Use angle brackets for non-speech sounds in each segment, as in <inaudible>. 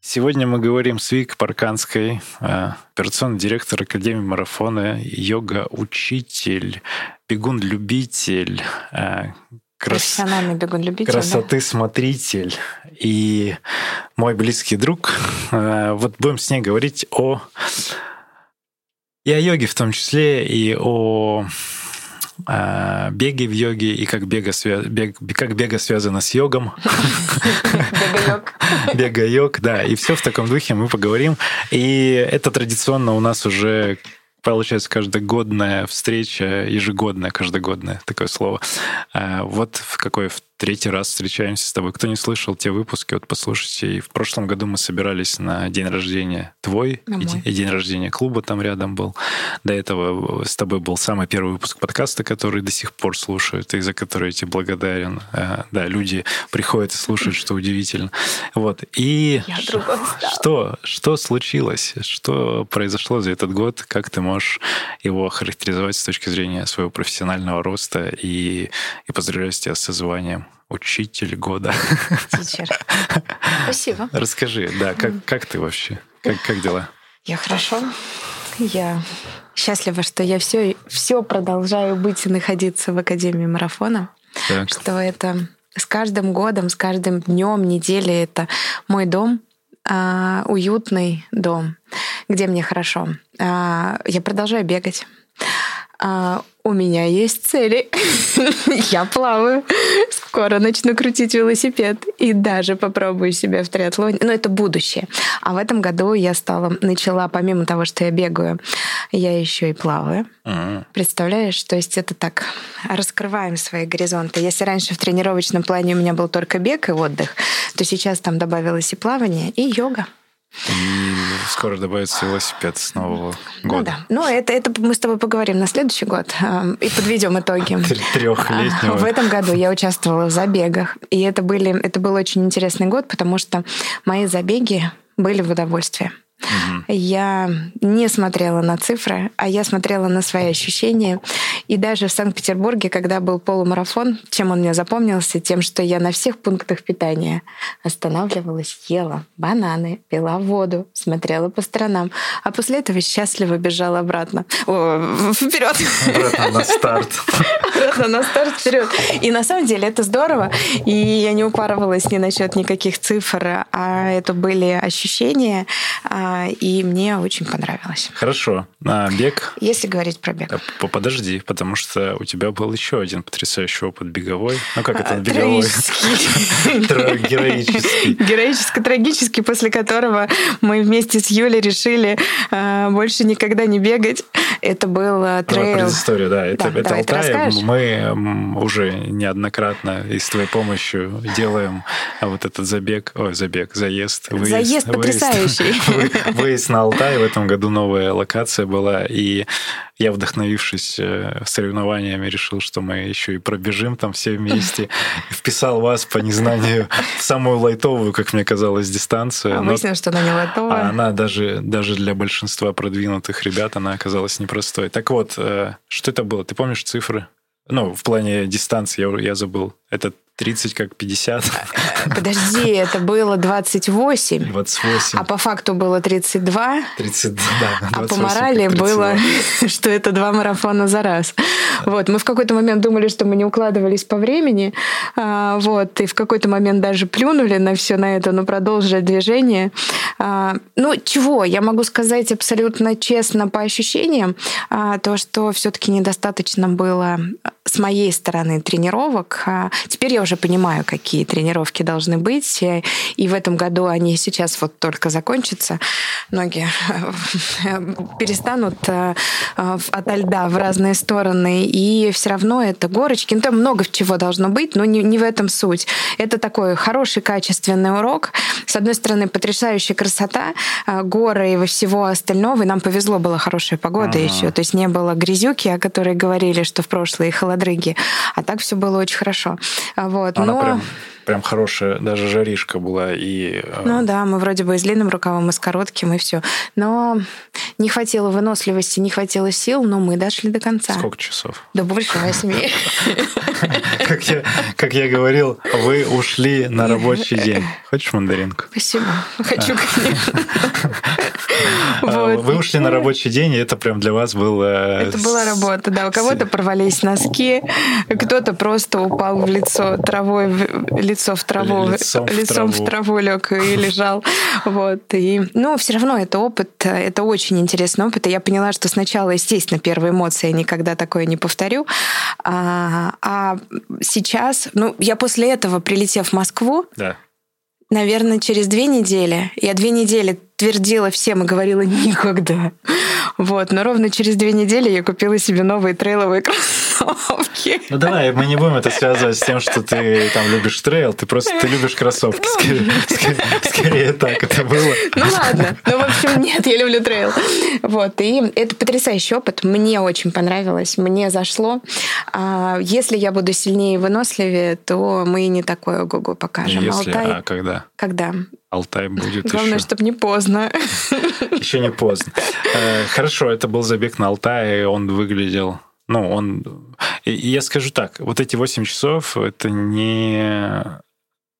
Сегодня мы говорим с Вик Парканской, э, операционный директор Академии марафона, йога-учитель, бегун-любитель, э, крас... профессиональный бегун-любитель, красоты-смотритель и мой близкий друг. Э, вот будем с ней говорить о и о йоге в том числе, и о э, беге в йоге и как бега, бег, как бега связано с йогом. Бега-йог. Бега-йог, да. И все в таком духе мы поговорим. И это традиционно у нас уже получается каждогодная встреча, ежегодная, каждогодная, такое слово. А вот в какой в третий раз встречаемся с тобой. Кто не слышал те выпуски, вот послушайте. И в прошлом году мы собирались на день рождения твой и, и день рождения клуба там рядом был. До этого с тобой был самый первый выпуск подкаста, который до сих пор слушают, и за который я тебе благодарен. А, да, люди приходят и слушают, что удивительно. Вот. И что, что случилось? Что произошло за этот год? Как ты можешь его характеризовать с точки зрения своего профессионального роста? И, и поздравляю тебя с званием учитель года. Тичер. Спасибо. Расскажи, да, как, как ты вообще? Как, как дела? Я хорошо. Я счастлива, что я все, все продолжаю быть и находиться в Академии марафона. Так. Что это с каждым годом, с каждым днем, неделей это мой дом, а, уютный дом, где мне хорошо. А, я продолжаю бегать. А, у меня есть цели. <laughs> Я плаваю. Скоро начну крутить велосипед и даже попробую себя в триатлоне. Но это будущее. А в этом году я стала, начала, помимо того, что я бегаю, я еще и плаваю. Представляешь? То есть это так, раскрываем свои горизонты. Если раньше в тренировочном плане у меня был только бег и отдых, то сейчас там добавилось и плавание, и йога. И скоро добавится велосипед с нового года. Ну да. Ну, это, это мы с тобой поговорим на следующий год э, и подведем итоги. Трехлетнего. В этом году я участвовала в забегах. И это, были, это был очень интересный год, потому что мои забеги были в удовольствие. Угу. Я не смотрела на цифры, а я смотрела на свои ощущения. И даже в Санкт-Петербурге, когда был полумарафон, чем он мне запомнился? Тем, что я на всех пунктах питания останавливалась, ела бананы, пила воду, смотрела по сторонам, а после этого счастливо бежала обратно. вперед! Обратно на старт. Обратно на старт, вперед. И на самом деле это здорово. И я не упарывалась ни насчет никаких цифр, а это были ощущения, а, и мне очень понравилось. Хорошо. А бег? Если говорить про бег. Подожди, потому что у тебя был еще один потрясающий опыт беговой. Ну, как это беговой? <laughs> Героический. Героическо-трагический, после которого мы вместе с Юлей решили а, больше никогда не бегать. Это был а, трейл. Предыстория, да. Это, это Алтай. Мы уже неоднократно и с твоей помощью делаем вот этот забег, ой, забег, заезд, выезд. Заезд <laughs> потрясающий. <laughs> выезд на Алтай. В этом году новая локация была. И я, вдохновившись э, соревнованиями, решил, что мы еще и пробежим там все вместе. <laughs> Вписал вас по незнанию в самую лайтовую, как мне казалось, дистанцию. А выяснилось, что она не лайтовая. А она даже, даже для большинства продвинутых ребят, она оказалась непростой. Так вот, э, что это было? Ты помнишь цифры? Ну, в плане дистанции я, я забыл. Это 30 как 50. Подожди, это было 28. 28. А по факту было 32. 32, да. А по морали было, <laughs> что это два марафона за раз. Вот, мы в какой-то момент думали, что мы не укладывались по времени. А, вот, и в какой-то момент даже плюнули на все на это, но продолжили движение. А, ну, чего? Я могу сказать абсолютно честно по ощущениям, а, то, что все-таки недостаточно было с моей стороны тренировок. А, теперь я уже понимаю, какие тренировки должны быть. И в этом году они сейчас вот только закончатся. Ноги перестанут э, от льда в разные стороны. И все равно это горочки. Ну, там много чего должно быть, но не, не в этом суть. Это такой хороший, качественный урок. С одной стороны, потрясающая красота, э, горы и всего остального. И нам повезло, была хорошая погода ага. еще. То есть не было грязюки, о которой говорили, что в прошлые холодрыги. А так все было очень хорошо. Вот. Она Но... прям прям хорошая, даже жаришка была. И, э, ну да, мы вроде бы и с длинным рукавом, и с коротким, и все. Но не хватило выносливости, не хватило сил, но мы дошли до конца. Сколько часов? Да больше восьми. <laughs> Как я, как я говорил, вы ушли на рабочий день. Хочешь мандаринку? Спасибо. <laughs> Хочу, конечно. <laughs> А, вы ушли на рабочий день, и это прям для вас было... Это была работа, да. У кого-то порвались носки, кто-то просто упал в лицо травой, лицо в траву, лицом, лицом в, траву. в траву лег и <laughs> лежал. Вот. И, ну, все равно это опыт, это очень интересный опыт. И я поняла, что сначала, естественно, первые эмоции я никогда такое не повторю. А, а сейчас, ну, я после этого, прилетев в Москву, да. наверное, через две недели, я две недели твердила всем и говорила никогда. Вот, но ровно через две недели я купила себе новые трейловые <laughs> кроссовки. Ну давай, мы не будем это связывать с тем, что ты там любишь трейл, ты просто ты любишь кроссовки. Ну. Скорее, скорее, скорее так это было. Ну ладно, ну в общем нет, я люблю трейл. Вот, и это потрясающий опыт, мне очень понравилось, мне зашло. А если я буду сильнее и выносливее, то мы не такое ого-го покажем. Если, Алтай... а когда? Когда? Алтай будет Главное, еще. чтобы не поздно. Еще не поздно. Э, хорошо, это был забег на Алтае, он выглядел... Ну, он... И я скажу так, вот эти 8 часов, это не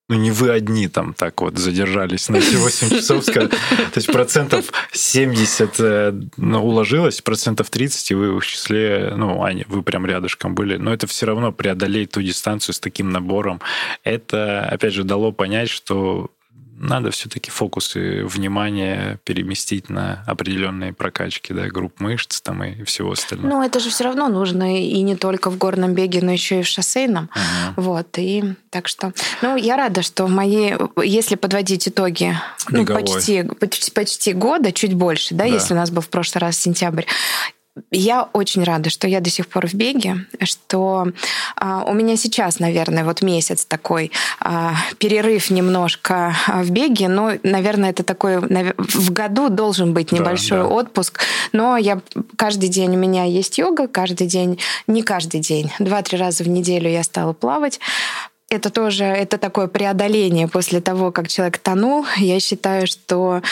ну не вы одни там так вот задержались на эти 8 часов, то есть процентов 70 э, ну, уложилось, процентов 30, и вы в числе, ну, Аня, вы прям рядышком были, но это все равно преодолеть ту дистанцию с таким набором, это, опять же, дало понять, что надо все-таки фокусы внимания переместить на определенные прокачки, да, групп мышц там и всего остального. Ну, это же все равно нужно и не только в горном беге, но еще и в шоссейном. uh Вот, и так что... Ну, я рада, что в моей... Если подводить итоги, ну, почти, почти, почти года, чуть больше, да, да, если у нас был в прошлый раз сентябрь, я очень рада, что я до сих пор в беге, что а, у меня сейчас, наверное, вот месяц такой а, перерыв немножко а, в беге, но, наверное, это такой в году должен быть небольшой да, да. отпуск, но я каждый день у меня есть йога, каждый день, не каждый день, два-три раза в неделю я стала плавать, это тоже это такое преодоление после того, как человек тонул. Я считаю, что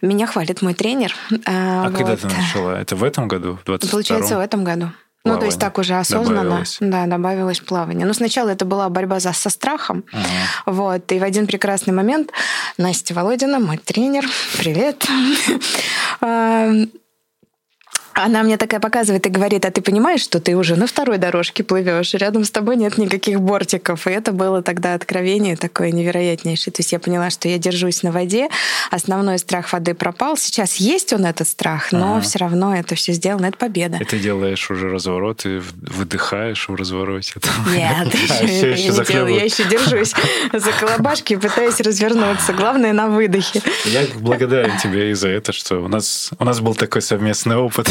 меня хвалит мой тренер. А, а вот. когда ты начала? Это в этом году? В 22 Получается, в этом году. Плавание. Ну, то есть так уже осознанно. Добавилось. Да, добавилось плавание. Но сначала это была борьба за, со страхом. Ага. Вот. И в один прекрасный момент Настя Володина, мой тренер, привет, <laughs> Она мне такая показывает и говорит, а ты понимаешь, что ты уже на второй дорожке плывешь, рядом с тобой нет никаких бортиков. И это было тогда откровение такое невероятнейшее. То есть я поняла, что я держусь на воде, основной страх воды пропал. Сейчас есть он этот страх, но ага. все равно это все сделано, это победа. И ты делаешь уже разворот и выдыхаешь в развороте. Нет, <laughs> еще не делаю. Я еще держусь за колобашки и пытаюсь развернуться. Главное на выдохе. Я благодарен тебе и за это, что у нас, у нас был такой совместный опыт.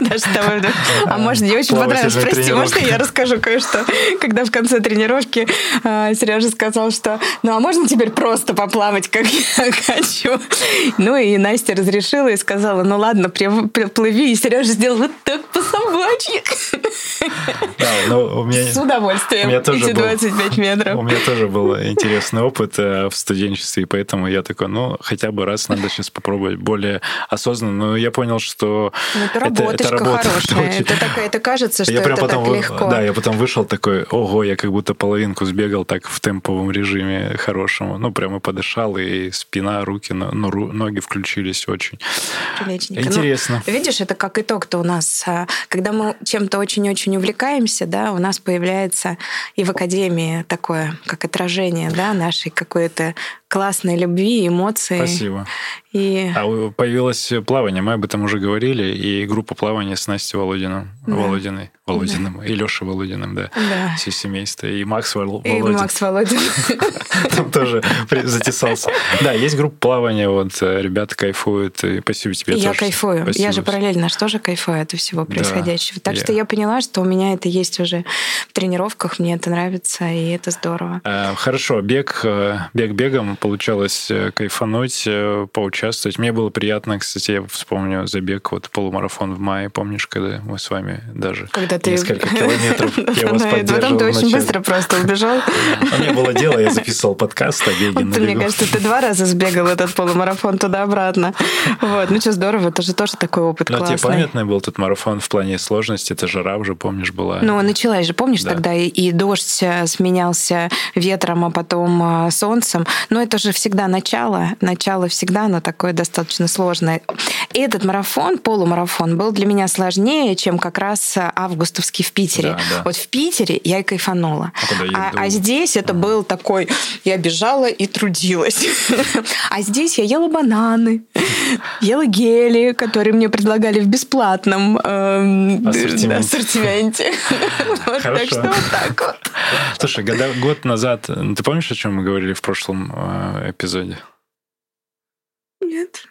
Даже того, А можно, мне очень понравилось. Прости, можно я расскажу кое-что? Когда в конце тренировки а, Сережа сказал, что ну а можно теперь просто поплавать, как я хочу? Ну и Настя разрешила и сказала, ну ладно, плыви. И Сережа сделал вот так по собачьи. Да, ну, у меня, С удовольствием. У меня тоже эти 25 был, метров. У меня тоже был интересный опыт э, в студенчестве, и поэтому я такой, ну, хотя бы раз надо сейчас попробовать более осознанно. Но я понял, что ну, это, это, это работа. Хорошая. Это, так, это кажется, что я это потом, так легко. Да, я потом вышел такой, ого, я как будто половинку сбегал так в темповом режиме хорошему. Ну, прямо подышал, и спина, руки, ну, ноги включились очень. Приличненько. Интересно. Ну, видишь, это как итог-то у нас. А, когда мы чем-то очень-очень увлекаемся, да, у нас появляется и в академии такое, как отражение, да, нашей какой-то классной любви, эмоций. Спасибо. И... А появилось плавание, мы об этом уже говорили, и группа плавания с Настей Володиным, да. Володиной, Володиным, да. и Лешей Володиным, да, да. все семейство, и Макс Володин. И Макс Володин. <laughs> Там тоже затесался. Да, есть группа плавания, вот ребята кайфуют, и спасибо тебе Я кайфую, я же параллельно что же кайфую от всего происходящего. Так что я поняла, что у меня это есть уже в тренировках, мне это нравится, и это здорово. А, хорошо, бег, э, бег бегом, получалось э, кайфануть, э, поучаствовать. Мне было приятно, кстати, я вспомню забег, вот полумарафон в мае, помнишь, когда мы с вами даже когда ты... несколько <laughs> километров я вас поддерживал. Потом ты очень быстро просто убежал. <laughs> У меня было дело, я записывал подкаст о беге Мне кажется, ты два раза сбегал этот полумарафон туда-обратно. Вот, ну что, здорово, это же тоже такой опыт классный. тебе памятный был этот марафон в плане сложности, это жара уже, помнишь, была? Ну, началась же, помнишь, тогда и дождь э, сменялся ветром, а потом солнцем. Но это же всегда начало, начало всегда, оно такое достаточно сложное. Этот марафон, полумарафон, был для меня сложнее, чем как раз августовский в Питере. Да, да. Вот в Питере я и кайфанула. А, а, а здесь это ага. был такой, я бежала и трудилась. <laughs> А здесь я ела бананы, <laughs> ела гели, которые мне предлагали в бесплатном эм, ассортименте. <laughs> Так что вот так вот. Слушай, год назад, ты помнишь, о чем мы говорили в прошлом э, эпизоде? Нет.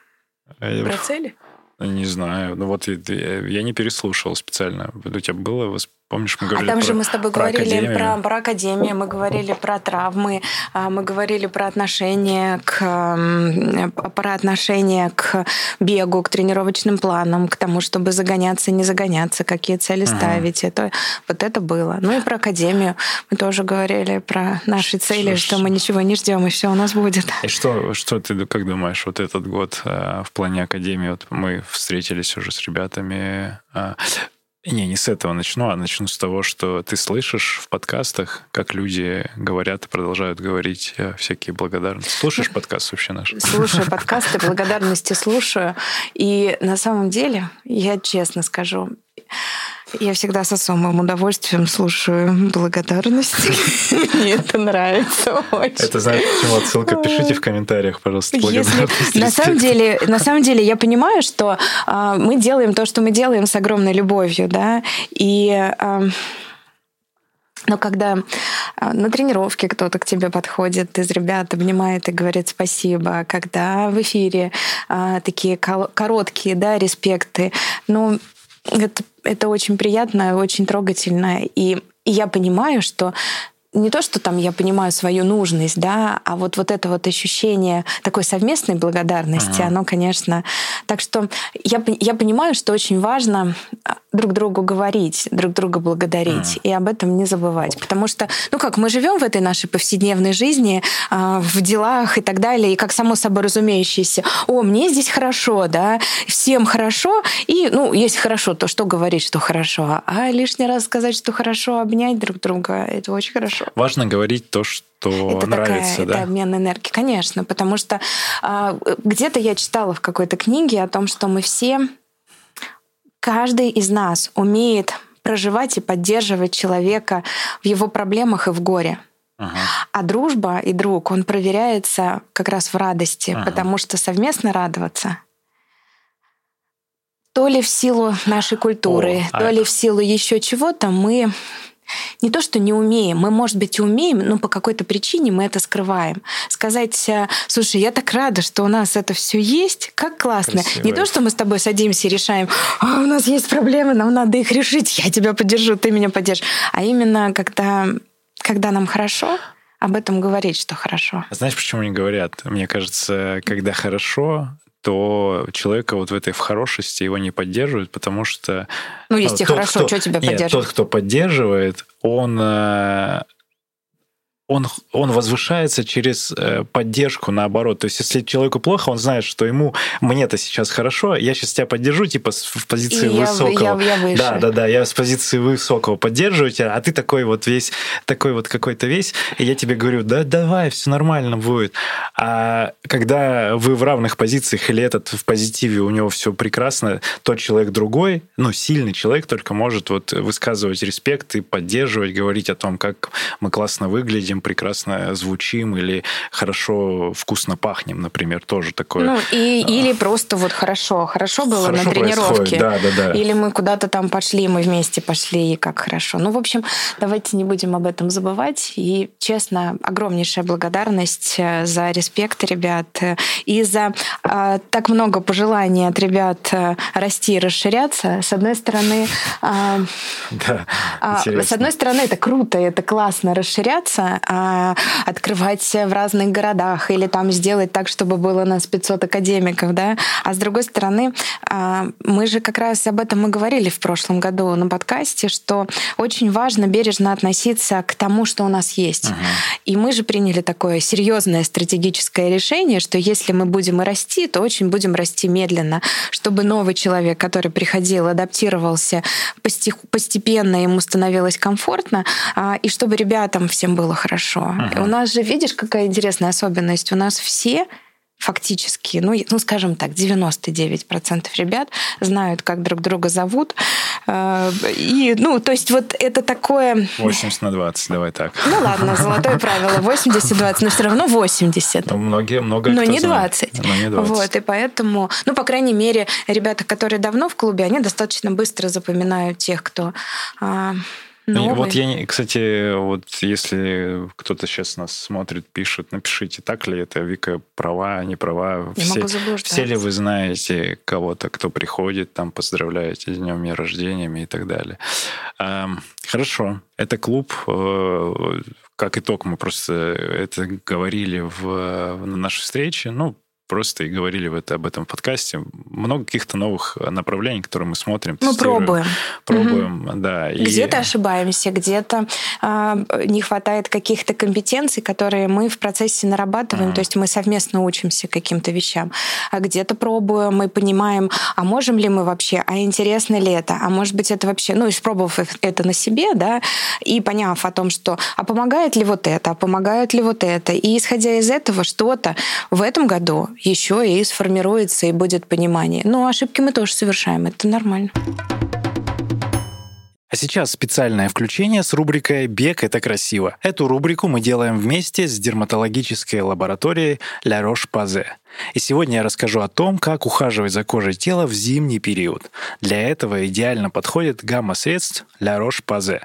А Про цели? Не знаю. Ну вот я не переслушал специально. У тебя было Помнишь, мы говорили А там про, же мы с тобой про говорили академию. про, про академию, мы говорили про травмы, а, мы говорили про отношение к про отношение к бегу, к тренировочным планам, к тому, чтобы загоняться, не загоняться, какие цели ага. ставить. Это, вот это было. Ну и про академию мы тоже говорили про наши цели, что, что мы ничего не ждем, и все у нас будет. И что, что ты как думаешь, вот этот год а, в плане академии, вот мы встретились уже с ребятами. Не, не с этого начну, а начну с того, что ты слышишь в подкастах, как люди говорят и продолжают говорить э, всякие благодарности. Слушаешь подкаст вообще наш? Слушаю <laughs> подкасты, благодарности слушаю. И на самом деле, я честно скажу, я всегда с особым удовольствием слушаю благодарности. <laughs> Мне это нравится очень. Это знаешь, почему отсылка? Пишите в комментариях, пожалуйста, благодарности. На самом деле, на самом деле, я понимаю, что а, мы делаем то, что мы делаем с огромной любовью, да, и а, но когда а, на тренировке кто-то к тебе подходит из ребят, обнимает и говорит спасибо, когда в эфире а, такие короткие да, респекты, ну, это, это очень приятно, очень трогательно. И, и я понимаю, что не то, что там я понимаю свою нужность, да, а вот, вот это вот ощущение такой совместной благодарности, ага. оно, конечно... Так что я, я понимаю, что очень важно а, друг другу говорить, друг друга благодарить ага. и об этом не забывать. Потому что, ну как, мы живем в этой нашей повседневной жизни, а, в делах и так далее, и как само собой разумеющееся, о, мне здесь хорошо, да, всем хорошо, и, ну, если хорошо, то что говорить, что хорошо? А лишний раз сказать, что хорошо, обнять друг друга, это очень хорошо. Важно говорить то, что это нравится, такая, да? Это обмен энергии, конечно, потому что а, где-то я читала в какой-то книге о том, что мы все, каждый из нас умеет проживать и поддерживать человека в его проблемах и в горе. Ага. А дружба и друг, он проверяется как раз в радости, ага. потому что совместно радоваться то ли в силу нашей культуры, О, то а... ли в силу еще чего-то мы не то, что не умеем, мы, может быть, и умеем, но по какой-то причине мы это скрываем. Сказать, э, слушай, я так рада, что у нас это все есть, как классно. Красиво. Не то, что мы с тобой садимся и решаем, а, у нас есть проблемы, нам надо их решить, я тебя поддержу, ты меня поддержишь. А именно, когда, когда нам хорошо, об этом говорить, что хорошо. Знаешь, почему не говорят? Мне кажется, когда хорошо, то человека вот в этой в хорошести его не поддерживают, потому что... Ну, если тот, хорошо, кто, что тебя нет, поддерживает? Тот, кто поддерживает, он э, он, он возвышается через э, поддержку, наоборот. То есть, если человеку плохо, он знает, что ему мне-то сейчас хорошо, я сейчас тебя поддержу, типа, в позиции и высокого. Я, я выше. Да, да, да, я с позиции высокого поддерживаю тебя, а ты такой вот весь, такой вот какой-то весь, и я тебе говорю, да давай, все нормально будет. А когда вы в равных позициях, или этот в позитиве, у него все прекрасно, тот человек другой, ну, сильный человек только может вот высказывать респект и поддерживать, говорить о том, как мы классно выглядим, выглядим, прекрасно звучим или хорошо, вкусно пахнем, например, тоже такое. Ну, и, а. или просто вот хорошо, хорошо было хорошо на тренировке. Да, да, да. Или мы куда-то там пошли, мы вместе пошли, и как хорошо. Ну, в общем, давайте не будем об этом забывать. И, честно, огромнейшая благодарность э, за респект, ребят, э, и за э, так много пожеланий от ребят э, расти и расширяться. С одной стороны, э, <laughs> да, э, с одной стороны, это круто, это классно расширяться, э, открывать в разных городах или там сделать так, чтобы было нас 500 академиков, да. А с другой стороны, э, мы же как раз об этом и говорили в прошлом году на подкасте, что очень важно бережно относиться к тому, что у нас есть. Uh-huh. И мы же приняли такое серьезное стратегическое решение, что если мы будем и расти, то очень будем расти медленно, чтобы новый человек, который приходил, адаптировался постепенно, ему становилось комфортно, а, и чтобы ребятам всем было хорошо. Uh-huh. У нас же, видишь, какая интересная особенность? У нас все фактически, ну, ну, скажем так, 99% ребят знают, как друг друга зовут. Э, и, ну, то есть вот это такое... 80 на 20, давай так. Ну ладно, золотое правило, <laughs> 80-20, но все равно 80. Ну, многие, много Но не 20. Знает, но не 20. Вот, и поэтому, ну, по крайней мере, ребята, которые давно в клубе, они достаточно быстро запоминают тех, кто а, Новый. Вот я, кстати, вот если кто-то сейчас нас смотрит, пишет, напишите, так ли это, Вика права, не права. Я все, все ли вы знаете кого-то, кто приходит, там поздравляете с днем дня рождения и так далее. Хорошо. Это клуб, э, как итог, мы просто это говорили в, на нашей встрече. Ну, просто и говорили в это, об этом подкасте. Много каких-то новых направлений, которые мы смотрим. Мы пробуем. Пробуем, угу. да. Где-то и... ошибаемся, где-то э, не хватает каких-то компетенций, которые мы в процессе нарабатываем, угу. то есть мы совместно учимся каким-то вещам. А где-то пробуем, мы понимаем, а можем ли мы вообще, а интересно ли это, а может быть это вообще, ну, испробовав это на себе, да, и поняв о том, что, а помогает ли вот это, а помогает ли вот это, и исходя из этого что-то в этом году еще и сформируется и будет понимание. Но ошибки мы тоже совершаем, это нормально. А сейчас специальное включение с рубрикой «Бег – это красиво». Эту рубрику мы делаем вместе с дерматологической лабораторией La Roche-Posay. И сегодня я расскажу о том, как ухаживать за кожей тела в зимний период. Для этого идеально подходит гамма средств La Roche-Posay,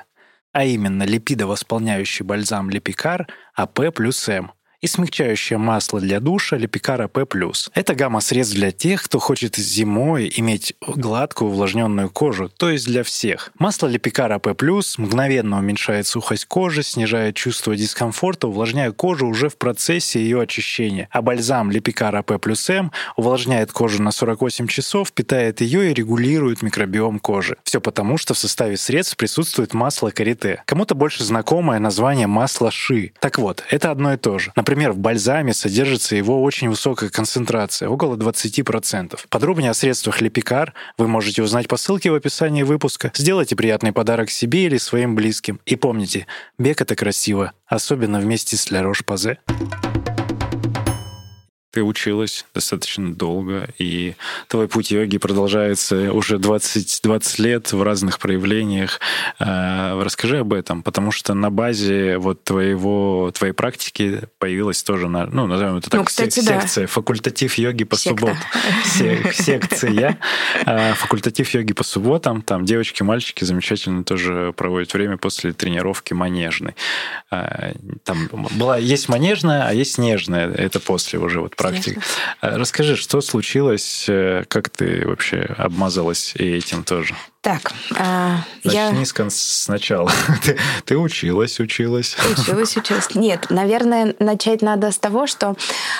а именно липидовосполняющий бальзам Липикар AP+ M – и смягчающее масло для душа Lipikar AP+. Это гамма средств для тех, кто хочет зимой иметь гладкую увлажненную кожу, то есть для всех. Масло Lipikar AP+, мгновенно уменьшает сухость кожи, снижает чувство дискомфорта, увлажняя кожу уже в процессе ее очищения. А бальзам Lipikar AP M увлажняет кожу на 48 часов, питает ее и регулирует микробиом кожи. Все потому, что в составе средств присутствует масло карите. Кому-то больше знакомое название масла ши. Так вот, это одно и то же. Например, Например, в бальзаме содержится его очень высокая концентрация, около 20%. Подробнее о средствах Lipikar вы можете узнать по ссылке в описании выпуска. Сделайте приятный подарок себе или своим близким. И помните, бег — это красиво, особенно вместе с Ля Рош-Пазе. Ты училась достаточно долго, и твой путь йоги продолжается уже 20, 20 лет в разных проявлениях. А, расскажи об этом, потому что на базе вот твоего, твоей практики появилась тоже, ну, назовем это так, ну, кстати, сек- да. секция, факультатив йоги по Секта. субботам. <laughs> Секция. А, факультатив йоги по субботам. Там девочки, мальчики замечательно тоже проводят время после тренировки манежной. А, там была, есть манежная, а есть нежная. Это после уже вот практик. А, расскажи, что случилось, э, как ты вообще обмазалась и этим тоже? Так, а, Начни я... сначала. <laughs> ты, ты училась, училась. Училась, <laughs> училась. Нет, наверное, начать надо с того, что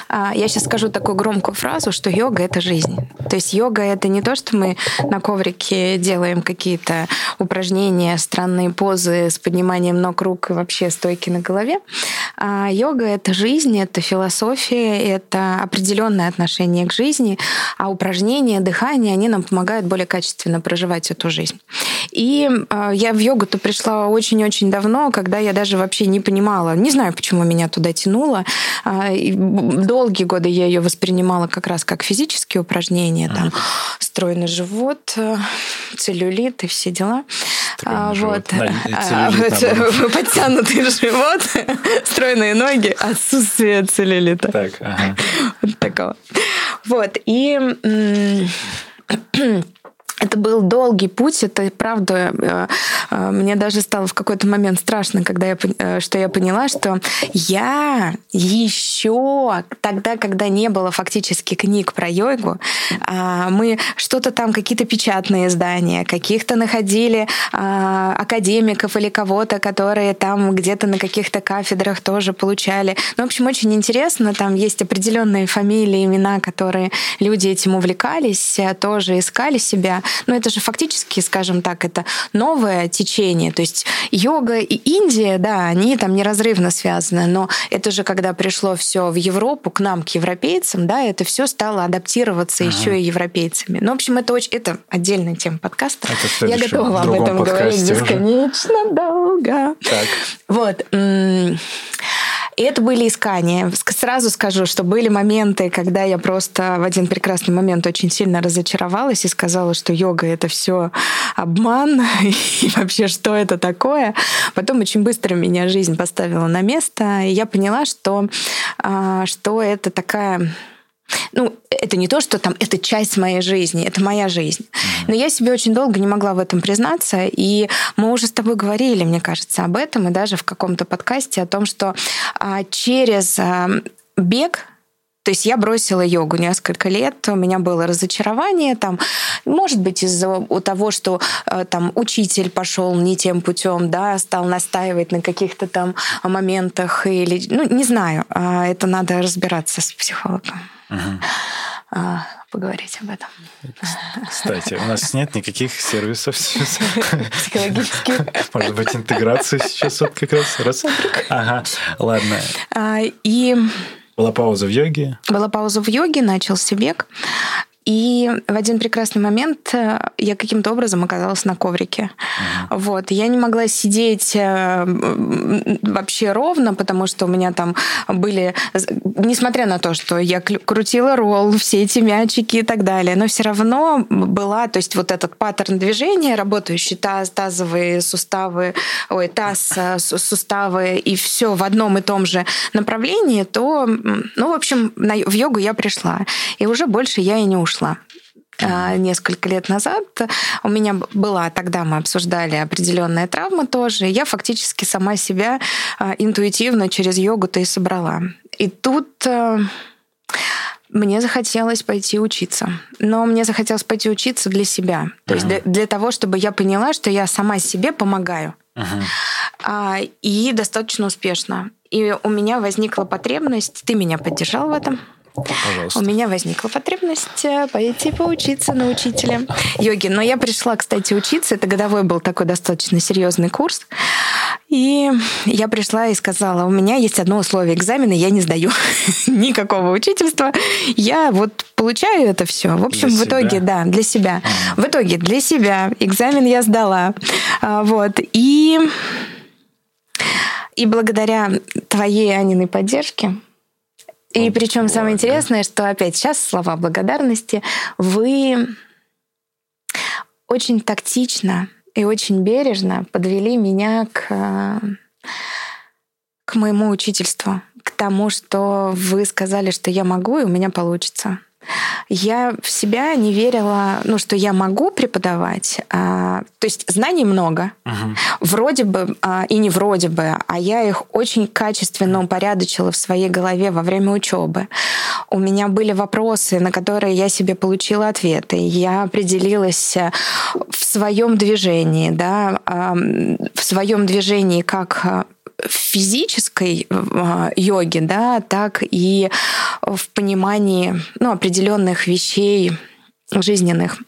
а, я сейчас скажу такую громкую фразу, что йога — это жизнь. То есть йога — это не то, что мы на коврике делаем какие-то упражнения, странные позы с подниманием ног, рук и вообще стойки на голове. А йога — это жизнь, это философия, это определенное отношение к жизни, а упражнения, дыхание, они нам помогают более качественно проживать эту жизнь. И э, я в йогу-то пришла очень-очень давно, когда я даже вообще не понимала, не знаю, почему меня туда тянуло. Э, долгие годы я ее воспринимала как раз как физические упражнения, там стройный живот, э, целлюлит и все дела. А, вот. А, <laughs> подтянутый живот, <laughs> стройные ноги, отсутствие целлюлита. Так, ага. <laughs> Вот такого. Вот. И <clears throat> это был долгий путь, это правда. Э, э, мне даже стало в какой-то момент страшно, когда я, э, что я поняла, что я еще тогда, когда не было фактически книг про йогу, а, мы что-то там, какие-то печатные издания, каких-то находили а, академиков или кого-то, которые там где-то на каких-то кафедрах тоже получали. Ну, в общем, очень интересно. Там есть определенные фамилии, имена, которые люди этим увлекались, тоже искали себя. Но это же фактически, скажем так, это новое течение. То есть йога и Индия, да, они там неразрывно связаны, но это же когда пришло все в Европу, к нам, к европейцам, да, это все стало адаптироваться ага. еще и европейцами. Ну, в общем, это очень, это отдельная тема подкаста. Я готова об этом говорить бесконечно долго. Так. Вот. Это были искания. Сразу скажу, что были моменты, когда я просто в один прекрасный момент очень сильно разочаровалась и сказала, что йога это все обман <laughs> и вообще что это такое. Потом очень быстро меня жизнь поставила на место, и я поняла, что, а, что это такая ну, это не то, что там это часть моей жизни, это моя жизнь. Но я себе очень долго не могла в этом признаться, и мы уже с тобой говорили, мне кажется, об этом, и даже в каком-то подкасте о том, что а, через а, бег то есть я бросила йогу несколько лет, у меня было разочарование, там, может быть, из-за того, что э, там учитель пошел не тем путем, да, стал настаивать на каких-то там моментах или, ну, не знаю, а, это надо разбираться с психологом. Угу. Поговорить об этом. Кстати, у нас нет никаких сервисов сейчас. Психологических. Может быть, интеграция сейчас вот как раз. Раз. Ага, ладно. А, и была пауза в йоге? Была пауза в йоге, начался бег. И в один прекрасный момент э, я каким-то образом оказалась на коврике. Uh-huh. Вот. Я не могла сидеть э, вообще ровно, потому что у меня там были... Несмотря на то, что я крутила ролл, все эти мячики и так далее, но все равно была... То есть вот этот паттерн движения, работающий таз, тазовые суставы, ой, таз, э, суставы и все в одном и том же направлении, то, ну, в общем, в йогу я пришла. И уже больше я и не ушла ушла а, несколько лет назад. У меня была, тогда мы обсуждали определенная травма тоже. Я фактически сама себя а, интуитивно через йогу-то и собрала. И тут а, мне захотелось пойти учиться. Но мне захотелось пойти учиться для себя. То uh-huh. есть для, для того, чтобы я поняла, что я сама себе помогаю. Uh-huh. И достаточно успешно. И у меня возникла потребность, ты меня поддержал в этом, Пожалуйста. У меня возникла потребность э, пойти поучиться на учителя йоги. Но я пришла, кстати, учиться. Это годовой был такой достаточно серьезный курс. И я пришла и сказала, у меня есть одно условие экзамена, я не сдаю <laughs> никакого учительства. Я вот получаю это все. В общем, для в итоге, да, для себя. В итоге для себя экзамен я сдала. А, вот. И, и благодаря твоей, Аниной, поддержке и причем самое интересное, что опять сейчас слова благодарности. Вы очень тактично и очень бережно подвели меня к, к моему учительству, к тому, что вы сказали, что я могу, и у меня получится я в себя не верила, ну, что я могу преподавать. А, то есть знаний много. Угу. Вроде бы, а, и не вроде бы, а я их очень качественно упорядочила в своей голове во время учебы. У меня были вопросы, на которые я себе получила ответы. Я определилась в своем движении, да, в своем движении как в физической а, йоге, да, так и в понимании ну, определенных вещей жизненных.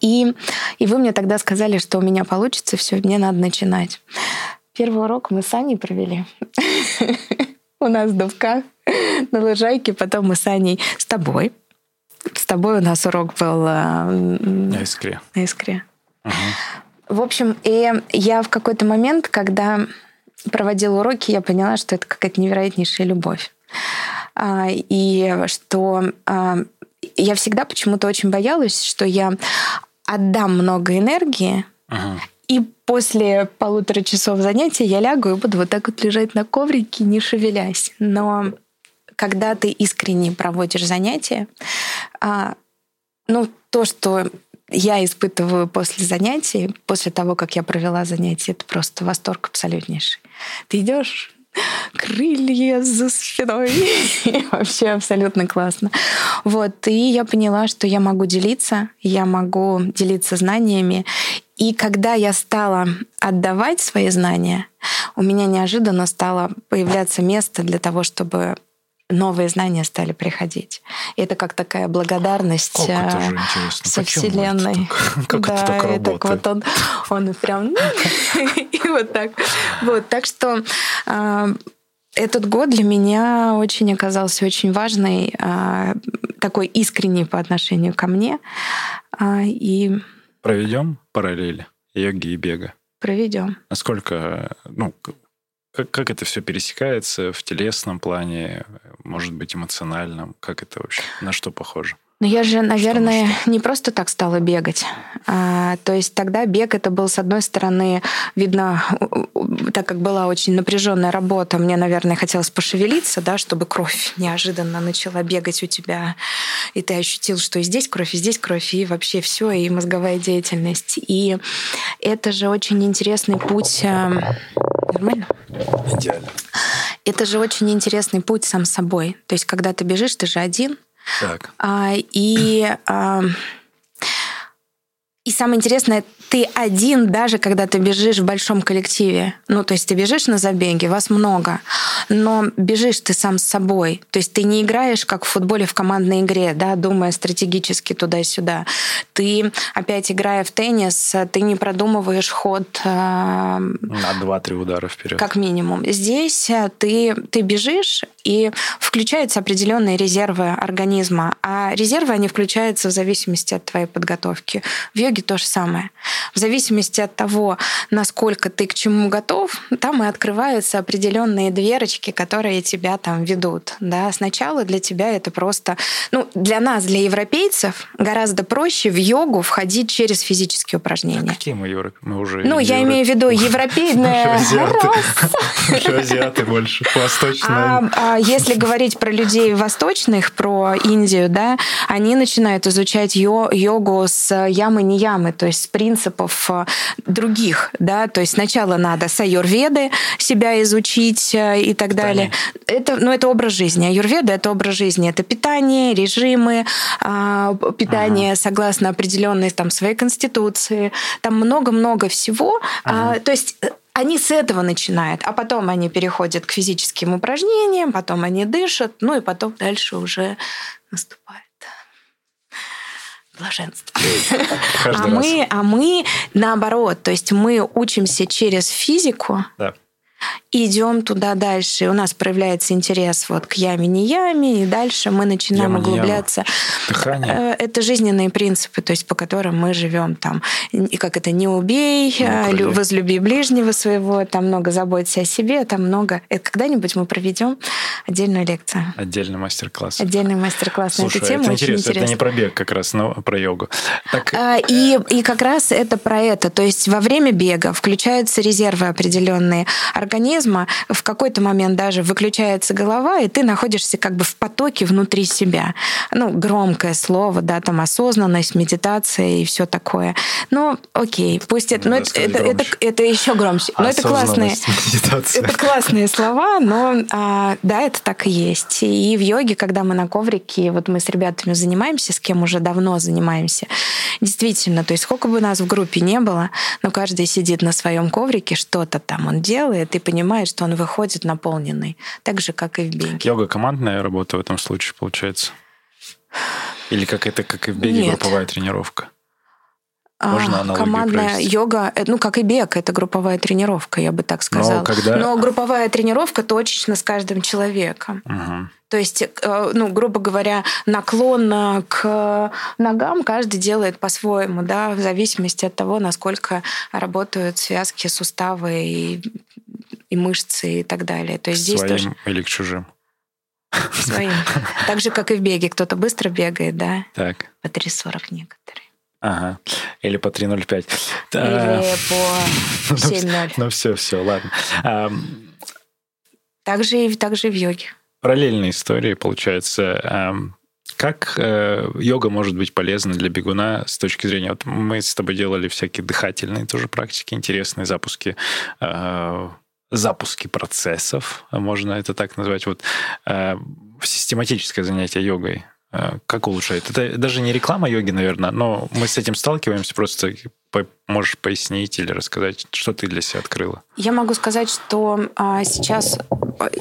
И, и вы мне тогда сказали, что у меня получится все, мне надо начинать. Первый урок мы с Аней провели. <laughs> У нас в Дубках на лужайке, потом мы с Аней с тобой. С тобой у нас урок был а, на искре. На искре. В общем, и я в какой-то момент, когда проводила уроки, я поняла, что это какая-то невероятнейшая любовь. А, и что а, я всегда почему-то очень боялась, что я отдам много энергии, Ага. И после полутора часов занятия я лягу и буду вот так вот лежать на коврике, не шевелясь. Но когда ты искренне проводишь занятия, а, ну, то, что я испытываю после занятий, после того, как я провела занятие, это просто восторг абсолютнейший. Ты идешь, крылья за спиной. <laughs> Вообще абсолютно классно. Вот. И я поняла, что я могу делиться, я могу делиться знаниями. И когда я стала отдавать свои знания, у меня неожиданно стало появляться место для того, чтобы новые знания стали приходить. И это как такая благодарность как это же интересно. со Почему Вселенной. <laughs> Это как да, это так работает? вот он, он прям <laughs> и вот так. Вот, так что а, этот год для меня очень оказался очень важный, а, такой искренний по отношению ко мне. А, и проведем параллели йоги и бега. Проведем. Насколько, ну, как, как это все пересекается в телесном плане, может быть, эмоциональном? Как это вообще? На что похоже? Но я же, наверное, не просто так стала бегать. А, то есть тогда бег это был, с одной стороны, видно, так как была очень напряженная работа, мне, наверное, хотелось пошевелиться, да, чтобы кровь неожиданно начала бегать у тебя, и ты ощутил, что и здесь кровь, и здесь кровь, и вообще все, и мозговая деятельность. И это же очень интересный путь. Нормально? Идеально. Это же очень интересный путь сам собой. То есть, когда ты бежишь, ты же один, так. А, и, а, и самое интересное, ты один, даже когда ты бежишь в большом коллективе. Ну, то есть ты бежишь на забеге, вас много, но бежишь ты сам с собой. То есть ты не играешь, как в футболе в командной игре, да, думая стратегически туда-сюда. Ты, опять играя в теннис, ты не продумываешь ход... Э, на два-три удара вперед. Как минимум. Здесь э, ты, ты бежишь, и включаются определенные резервы организма. А резервы, они включаются в зависимости от твоей подготовки. В йоге то же самое. В зависимости от того, насколько ты к чему готов, там и открываются определенные дверочки, которые тебя там ведут. Да? Сначала для тебя это просто... Ну, для нас, для европейцев, гораздо проще в йогу входить через физические упражнения. А какие мы Европы? Мы уже Ну, я имею в виду европейная <laughs> <laughs> Азиаты больше, восточные. А, а если говорить про людей восточных, про Индию, да, они начинают изучать йогу с ямы не ямы, то есть с принципов э, других, да, то есть сначала надо с аюрведы себя изучить э, и так далее. Это, ну, это образ жизни. Аюрведа — это образ жизни, это питание, режимы, а, питание ага. согласно определенной там своей конституции, там много-много всего. А, ага. То есть э, они с этого начинают, а потом они переходят к физическим упражнениям, потом они дышат, ну и потом дальше уже наступает блаженство. а мы, а мы наоборот, то есть мы учимся через физику. Да идем туда дальше. И у нас проявляется интерес вот к яме, не яме, и дальше мы начинаем яма, углубляться. Дыхание. Э, это жизненные принципы, то есть по которым мы живем там. И как это не убей, ну, возлюби ближнего своего, там много заботься о себе, там много. Это когда-нибудь мы проведем отдельную лекцию. Отдельный мастер-класс. Отдельный мастер-класс на эту тему. Это интересно. Это не про бег как раз, но про йогу. Так... А, и, и как раз это про это. То есть во время бега включаются резервы определенные организма, в какой-то момент даже выключается голова, и ты находишься как бы в потоке внутри себя. Ну, громкое слово, да, там осознанность, медитация и все такое. Ну, окей, пусть это, ну, это, это, это, это еще громче. Но это классные, это классные слова, но а, да, это так и есть. И в йоге, когда мы на коврике, вот мы с ребятами занимаемся, с кем уже давно занимаемся, действительно, то есть сколько бы нас в группе не было, но каждый сидит на своем коврике, что-то там он делает, и понимает, что он выходит наполненный, так же, как и в беге. Йога командная работа в этом случае получается? Или как это, как и в беге, Нет. групповая тренировка? Можно а, командная провести? йога, э, ну, как и бег, это групповая тренировка, я бы так сказала. Но, когда... Но групповая тренировка точечно с каждым человеком. Угу. То есть, э, ну, грубо говоря, наклон к ногам каждый делает по-своему, да, в зависимости от того, насколько работают связки, суставы и, и мышцы и так далее. То есть к здесь своим тоже... или к чужим? Своим. Так же, как и в беге. Кто-то быстро бегает, да? Так. По 3.40 некоторые. Ага. Или по 3.05. Или по 7.0. <laughs> Ну все, все, ладно. Также и также в йоге. Параллельные истории, получается. Как э, йога может быть полезна для бегуна с точки зрения... Вот мы с тобой делали всякие дыхательные тоже практики, интересные запуски, запуски процессов, можно это так назвать. Вот э, систематическое занятие йогой э, как улучшает? Это даже не реклама йоги, наверное, но мы с этим сталкиваемся просто можешь пояснить или рассказать, что ты для себя открыла? Я могу сказать, что а, сейчас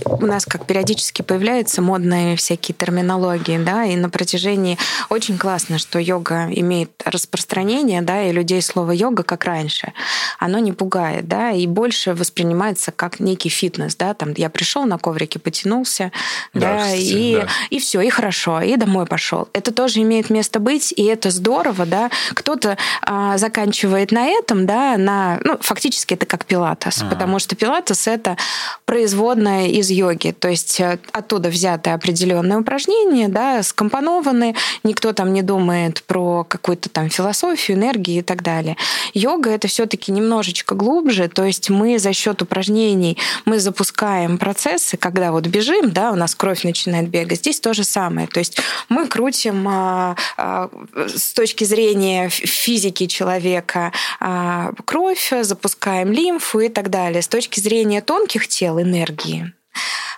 у нас как периодически появляются модные всякие терминологии, да, и на протяжении очень классно, что йога имеет распространение, да, и людей слово йога, как раньше, оно не пугает, да, и больше воспринимается как некий фитнес, да, там я пришел на коврике, потянулся, да, да и, да. и все, и хорошо, и домой пошел. Это тоже имеет место быть, и это здорово, да. Кто-то а, заканчивает на этом, да, на, ну, фактически это как пилатес, а. потому что пилатес это производная из йоги, то есть э, оттуда взяты определенные упражнения, да, скомпонованы, никто там не думает про какую-то там философию, энергию и так далее. Йога это все-таки немножечко глубже, то есть мы за счет упражнений мы запускаем процессы, когда вот бежим, да, у нас кровь начинает бегать. Здесь то же самое, то есть мы крутим а, а, с точки зрения физики человека а, кровь, запускаем лимфу и так далее. С точки зрения тонких тел энергии,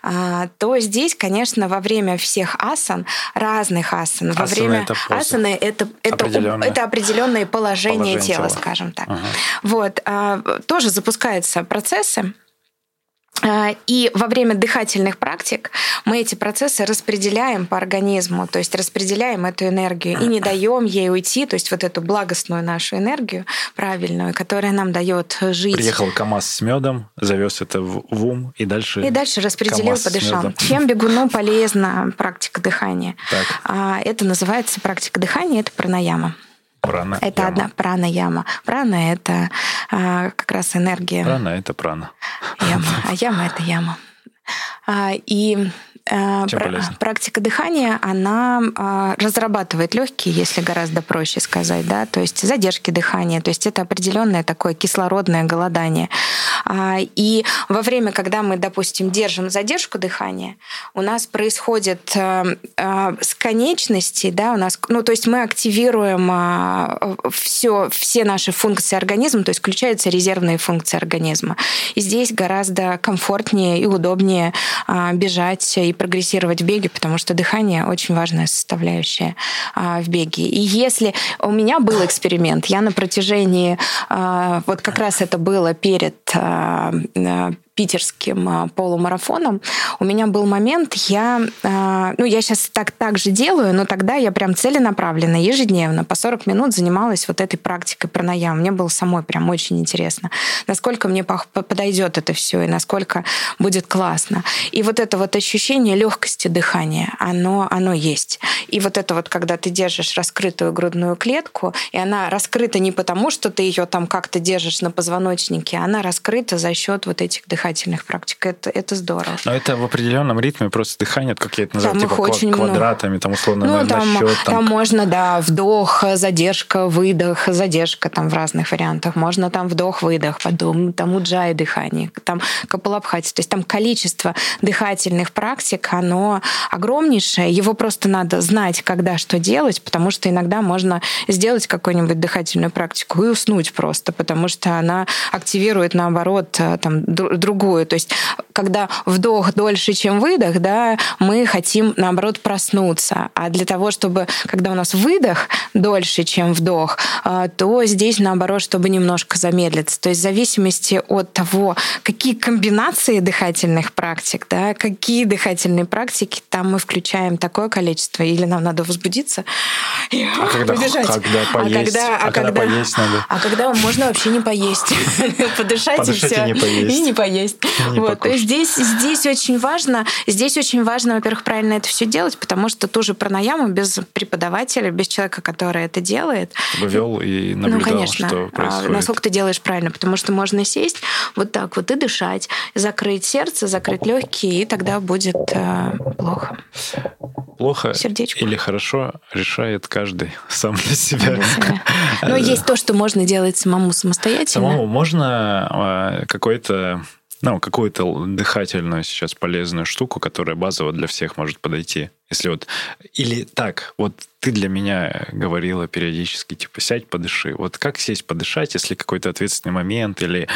а, то здесь, конечно, во время всех асан, разных асан, во время это асаны это, это, определенное. это определенное положение, положение тела, тела, скажем так. Угу. Вот, а, тоже запускаются процессы, и во время дыхательных практик мы эти процессы распределяем по организму, то есть распределяем эту энергию и не даем ей уйти, то есть вот эту благостную нашу энергию правильную, которая нам дает жить. Приехал КАМАЗ с медом, завез это в ум и дальше. И дальше распределил, подышал. Чем бегуну полезна практика дыхания? Так. А, это называется практика дыхания, это пранаяма. Прана. Это одна прана яма. Прана это а, как раз энергия. Прана это прана. Яма. А яма это яма. А, и практика дыхания, она а, разрабатывает легкие, если гораздо проще сказать, да, то есть задержки дыхания, то есть это определенное такое кислородное голодание. А, и во время, когда мы, допустим, держим задержку дыхания, у нас происходит э, э, с конечностей, да, у нас, ну, то есть мы активируем а, все, все наши функции организма, то есть включаются резервные функции организма. И здесь гораздо комфортнее и удобнее бежать и прогрессировать в беге, потому что дыхание очень важная составляющая а, в беге. И если у меня был эксперимент, я на протяжении, а, вот как раз это было перед а, питерским а, полумарафоном, у меня был момент, я, а, ну, я сейчас так, так же делаю, но тогда я прям целенаправленно, ежедневно, по 40 минут занималась вот этой практикой пранаям. Мне было самой прям очень интересно, насколько мне подойдет это все и насколько будет классно. И вот это вот ощущение легкости дыхания, оно, оно есть. И вот это вот, когда ты держишь раскрытую грудную клетку, и она раскрыта не потому, что ты ее там как-то держишь на позвоночнике, она раскрыта за счет вот этих дыхательных дыхательных практик. Это, это здорово. Но это в определенном ритме просто дыхание, как я это называю, там типа очень квадратами, много. там условно ну, на, там, на счет. Там... там можно, да, вдох, задержка, выдох, задержка там в разных вариантах. Можно там вдох, выдох, потом там уджай дыхание, там капалабхати. То есть там количество дыхательных практик, оно огромнейшее. Его просто надо знать, когда что делать, потому что иногда можно сделать какую-нибудь дыхательную практику и уснуть просто, потому что она активирует, наоборот, там, другую. То есть, когда вдох дольше, чем выдох, да, мы хотим, наоборот, проснуться. А для того, чтобы, когда у нас выдох дольше, чем вдох, а, то здесь, наоборот, чтобы немножко замедлиться. То есть, в зависимости от того, какие комбинации дыхательных практик, да, какие дыхательные практики, там мы включаем такое количество, или нам надо возбудиться и а <laughs> когда, побежать. Когда поесть, а когда, а, а когда, когда поесть надо? А когда можно вообще не поесть. <laughs> Подышать и все. И не поесть. Не есть. вот. То есть здесь, здесь очень важно, здесь очень важно, во-первых, правильно это все делать, потому что тоже пранаяму без преподавателя, без человека, который это делает. Вел и ну, наблюдал, ну, конечно, что а, происходит. Насколько ты делаешь правильно, потому что можно сесть вот так вот и дышать, закрыть сердце, закрыть легкие, и тогда будет э, плохо. плохо Сердечку. или хорошо решает каждый сам для себя. Для себя. Но есть то, что можно делать самому самостоятельно. Самому можно а, какой-то ну, какую-то дыхательную сейчас полезную штуку, которая базово для всех может подойти. Если вот... Или так, вот ты для меня говорила периодически, типа, сядь, подыши. Вот как сесть, подышать, если какой-то ответственный момент, или,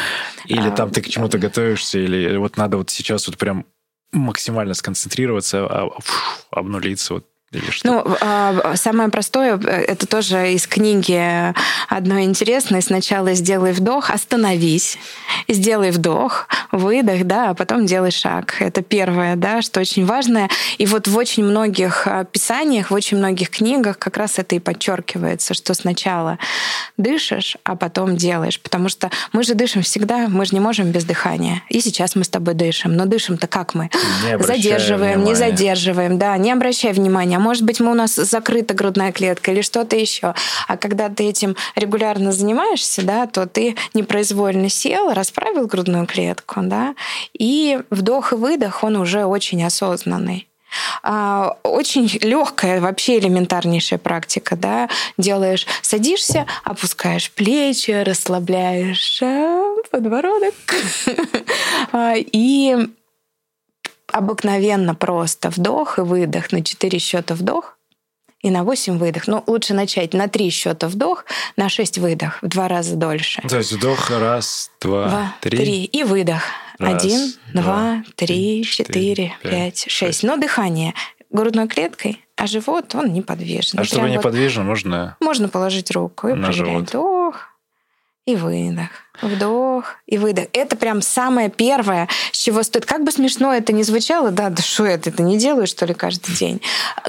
или а, там ты к чему-то готовишься, или вот надо вот сейчас вот прям максимально сконцентрироваться, а, фу, обнулиться, вот или что? Ну, а, самое простое, э, это тоже из книги одной интересной. Сначала сделай вдох, остановись, сделай вдох, выдох, да, а потом делай шаг. Это первое, да, что очень важно. И вот в очень многих а, писаниях, в очень многих книгах как раз это и подчеркивается, что сначала дышишь, а потом делаешь. Потому что мы же дышим всегда, мы же не можем без дыхания. И сейчас мы с тобой дышим. Но дышим-то как мы? Не Задерживаем, внимания. не задерживаем, да, не обращай внимания может быть, мы у нас закрыта грудная клетка или что-то еще. А когда ты этим регулярно занимаешься, да, то ты непроизвольно сел, расправил грудную клетку, да, и вдох и выдох, он уже очень осознанный. А, очень легкая, вообще элементарнейшая практика, да, делаешь, садишься, опускаешь плечи, расслабляешь э, подбородок <laughs> а, и обыкновенно просто вдох и выдох на 4 счета вдох и на 8 выдох. Ну, лучше начать на 3 счета вдох, на 6 выдох, в два раза дольше. То есть вдох раз, два, два три. три. И выдох. Раз, Один, два, два три, четыре, пять, шесть. Но дыхание грудной клеткой, а живот, он неподвижен. А чтобы неподвижно, вот можно... Можно положить руку и проверять. Вдох и выдох. Вдох и выдох. Это прям самое первое, с чего стоит. Как бы смешно это ни звучало, да, да что это, не делаю, что ли, каждый день.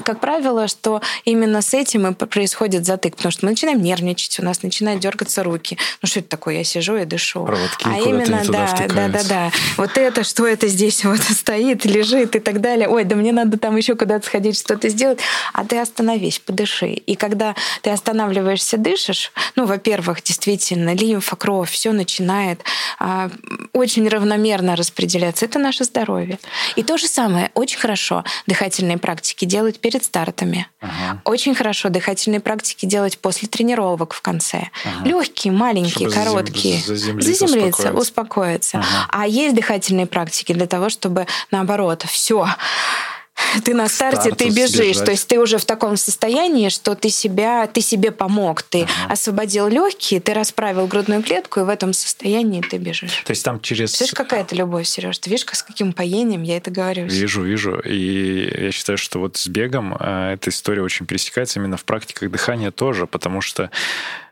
Как правило, что именно с этим и происходит затык, потому что мы начинаем нервничать, у нас начинают дергаться руки. Ну что это такое? Я сижу и дышу. Проводки а именно, да, да, да, да. Вот это, что это здесь вот <laughs> стоит, лежит и так далее. Ой, да мне надо там еще куда-то сходить, что-то сделать. А ты остановись, подыши. И когда ты останавливаешься, дышишь, ну, во-первых, действительно, лимфа, кровь, все начинает а, очень равномерно распределяться. Это наше здоровье. И то же самое, очень хорошо дыхательные практики делать перед стартами. Ага. Очень хорошо дыхательные практики делать после тренировок в конце. Ага. Легкие, маленькие, чтобы короткие. Заземлиться, заземлиться успокоиться. успокоиться. Ага. А есть дыхательные практики для того, чтобы наоборот, все <laughs> ты на старте, ты бежишь. Бежать. То есть ты уже в таком состоянии, что ты себя, ты себе помог, ты ага. освободил легкие, ты расправил грудную клетку, и в этом состоянии ты бежишь. То есть там через... Видишь, какая это любовь, Сереж? Ты видишь, с каким поением я это говорю? Вижу, вижу. И я считаю, что вот с бегом э, эта история очень пересекается именно в практиках дыхания тоже, потому что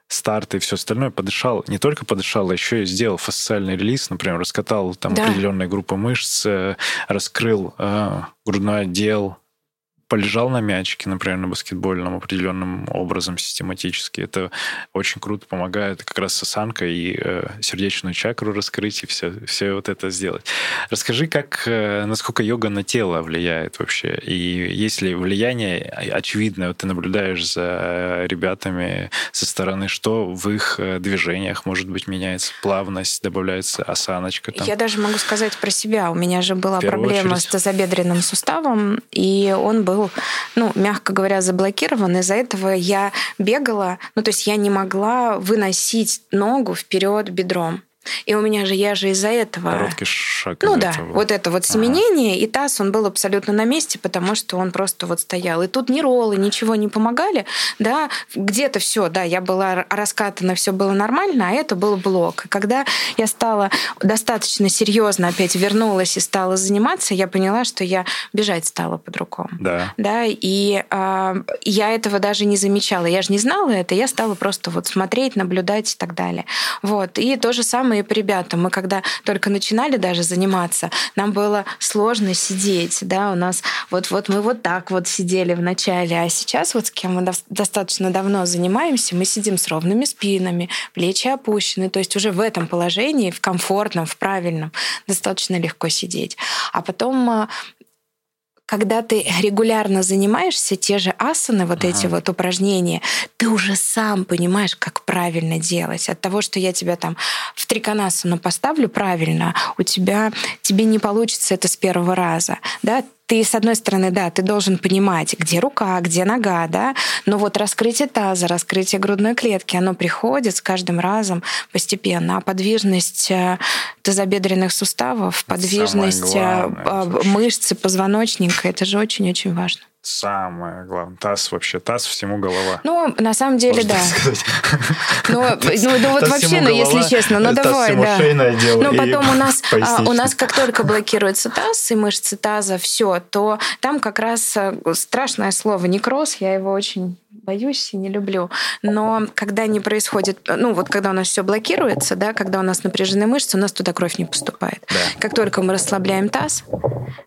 старт и все остальное, подышал, не только подышал, а еще и сделал фасциальный релиз, например, раскатал там да. определенные группы мышц, э, раскрыл э, грудной отдел, полежал на мячике, например, на баскетбольном определенным образом систематически. Это очень круто помогает как раз с осанкой и э, сердечную чакру раскрыть и все, все вот это сделать. Расскажи, как, э, насколько йога на тело влияет вообще? И есть ли влияние очевидное, вот ты наблюдаешь за ребятами со стороны, что в их э, движениях, может быть, меняется плавность, добавляется осаночка? Там? Я даже могу сказать про себя. У меня же была проблема очередь. с тазобедренным суставом, и он был был, ну, мягко говоря, заблокирован. Из-за этого я бегала, ну, то есть я не могла выносить ногу вперед бедром. И у меня же, я же из-за этого... Короткий шаг. Ну да, этого. вот это вот семенение, ага. и таз, он был абсолютно на месте, потому что он просто вот стоял. И тут ни роллы, ничего не помогали, да, где-то все, да, я была раскатана, все было нормально, а это был блок. И когда я стала достаточно серьезно опять вернулась и стала заниматься, я поняла, что я бежать стала по-другому. Да. Да, и э, я этого даже не замечала. Я же не знала это, я стала просто вот смотреть, наблюдать и так далее. Вот. И то же самое и по ребятам. Мы когда только начинали даже заниматься, нам было сложно сидеть, да, у нас вот-вот мы вот так вот сидели в начале, а сейчас вот с кем мы достаточно давно занимаемся, мы сидим с ровными спинами, плечи опущены, то есть уже в этом положении, в комфортном, в правильном, достаточно легко сидеть. А потом а, когда ты регулярно занимаешься, те же асаны, вот ага. эти вот упражнения, ты уже сам понимаешь, как правильно делать. От того, что я тебя там в триконасану поставлю правильно, у тебя тебе не получится это с первого раза. Да? Ты, с одной стороны, да, ты должен понимать, где рука, где нога, да, но вот раскрытие таза, раскрытие грудной клетки, оно приходит с каждым разом постепенно, а подвижность э, тазобедренных суставов, подвижность э, главное, мышцы позвоночника, это же очень-очень важно самое главное. Таз вообще, таз всему голова. Ну, на самом деле, Можно да. <laughs> Ну, ну, ну вот вообще, ну, если честно, ну давай, да. Ну, потом у нас, а, у нас как только блокируется таз и мышцы таза, все, то там как раз э, страшное слово некроз, я его очень боюсь и не люблю. Но когда не происходит, ну вот когда у нас все блокируется, да, когда у нас напряжены мышцы, у нас туда кровь не поступает. Да. Как только мы расслабляем таз,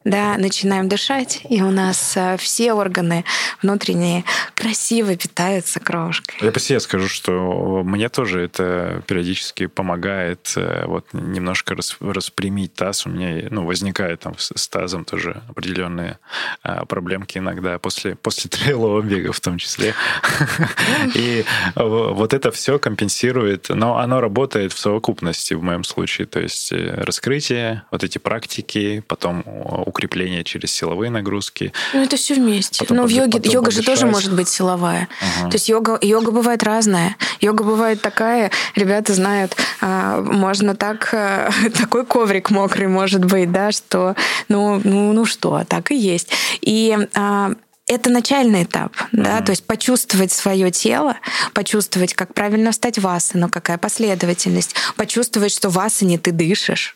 да, начинаем дышать, и у нас э, все органы внутренние красиво питаются кровушкой. Я по себе скажу, что мне тоже это периодически помогает э, вот немножко распрямить таз. У меня ну, возникает там с тазом тоже определенные а, проблемки иногда после, после <laughs> трейлового бега в том числе. <laughs> И вот это все компенсирует, но оно работает в совокупности в моем случае. То есть э, раскрытие, вот эти практики, потом укрепление через силовые нагрузки. Ну, это все вместе. Потом но в йоге, йога же тоже может быть силовая. Угу. То есть йога, йога бывает разная. Йога бывает такая, ребята знают, а, можно так, э, <laughs> такой коврик мокрый может быть, да, что, ну, ну, ну что, так и есть. И а, это начальный этап, mm-hmm. да, то есть почувствовать свое тело, почувствовать, как правильно встать в асану, какая последовательность, почувствовать, что в асане ты дышишь,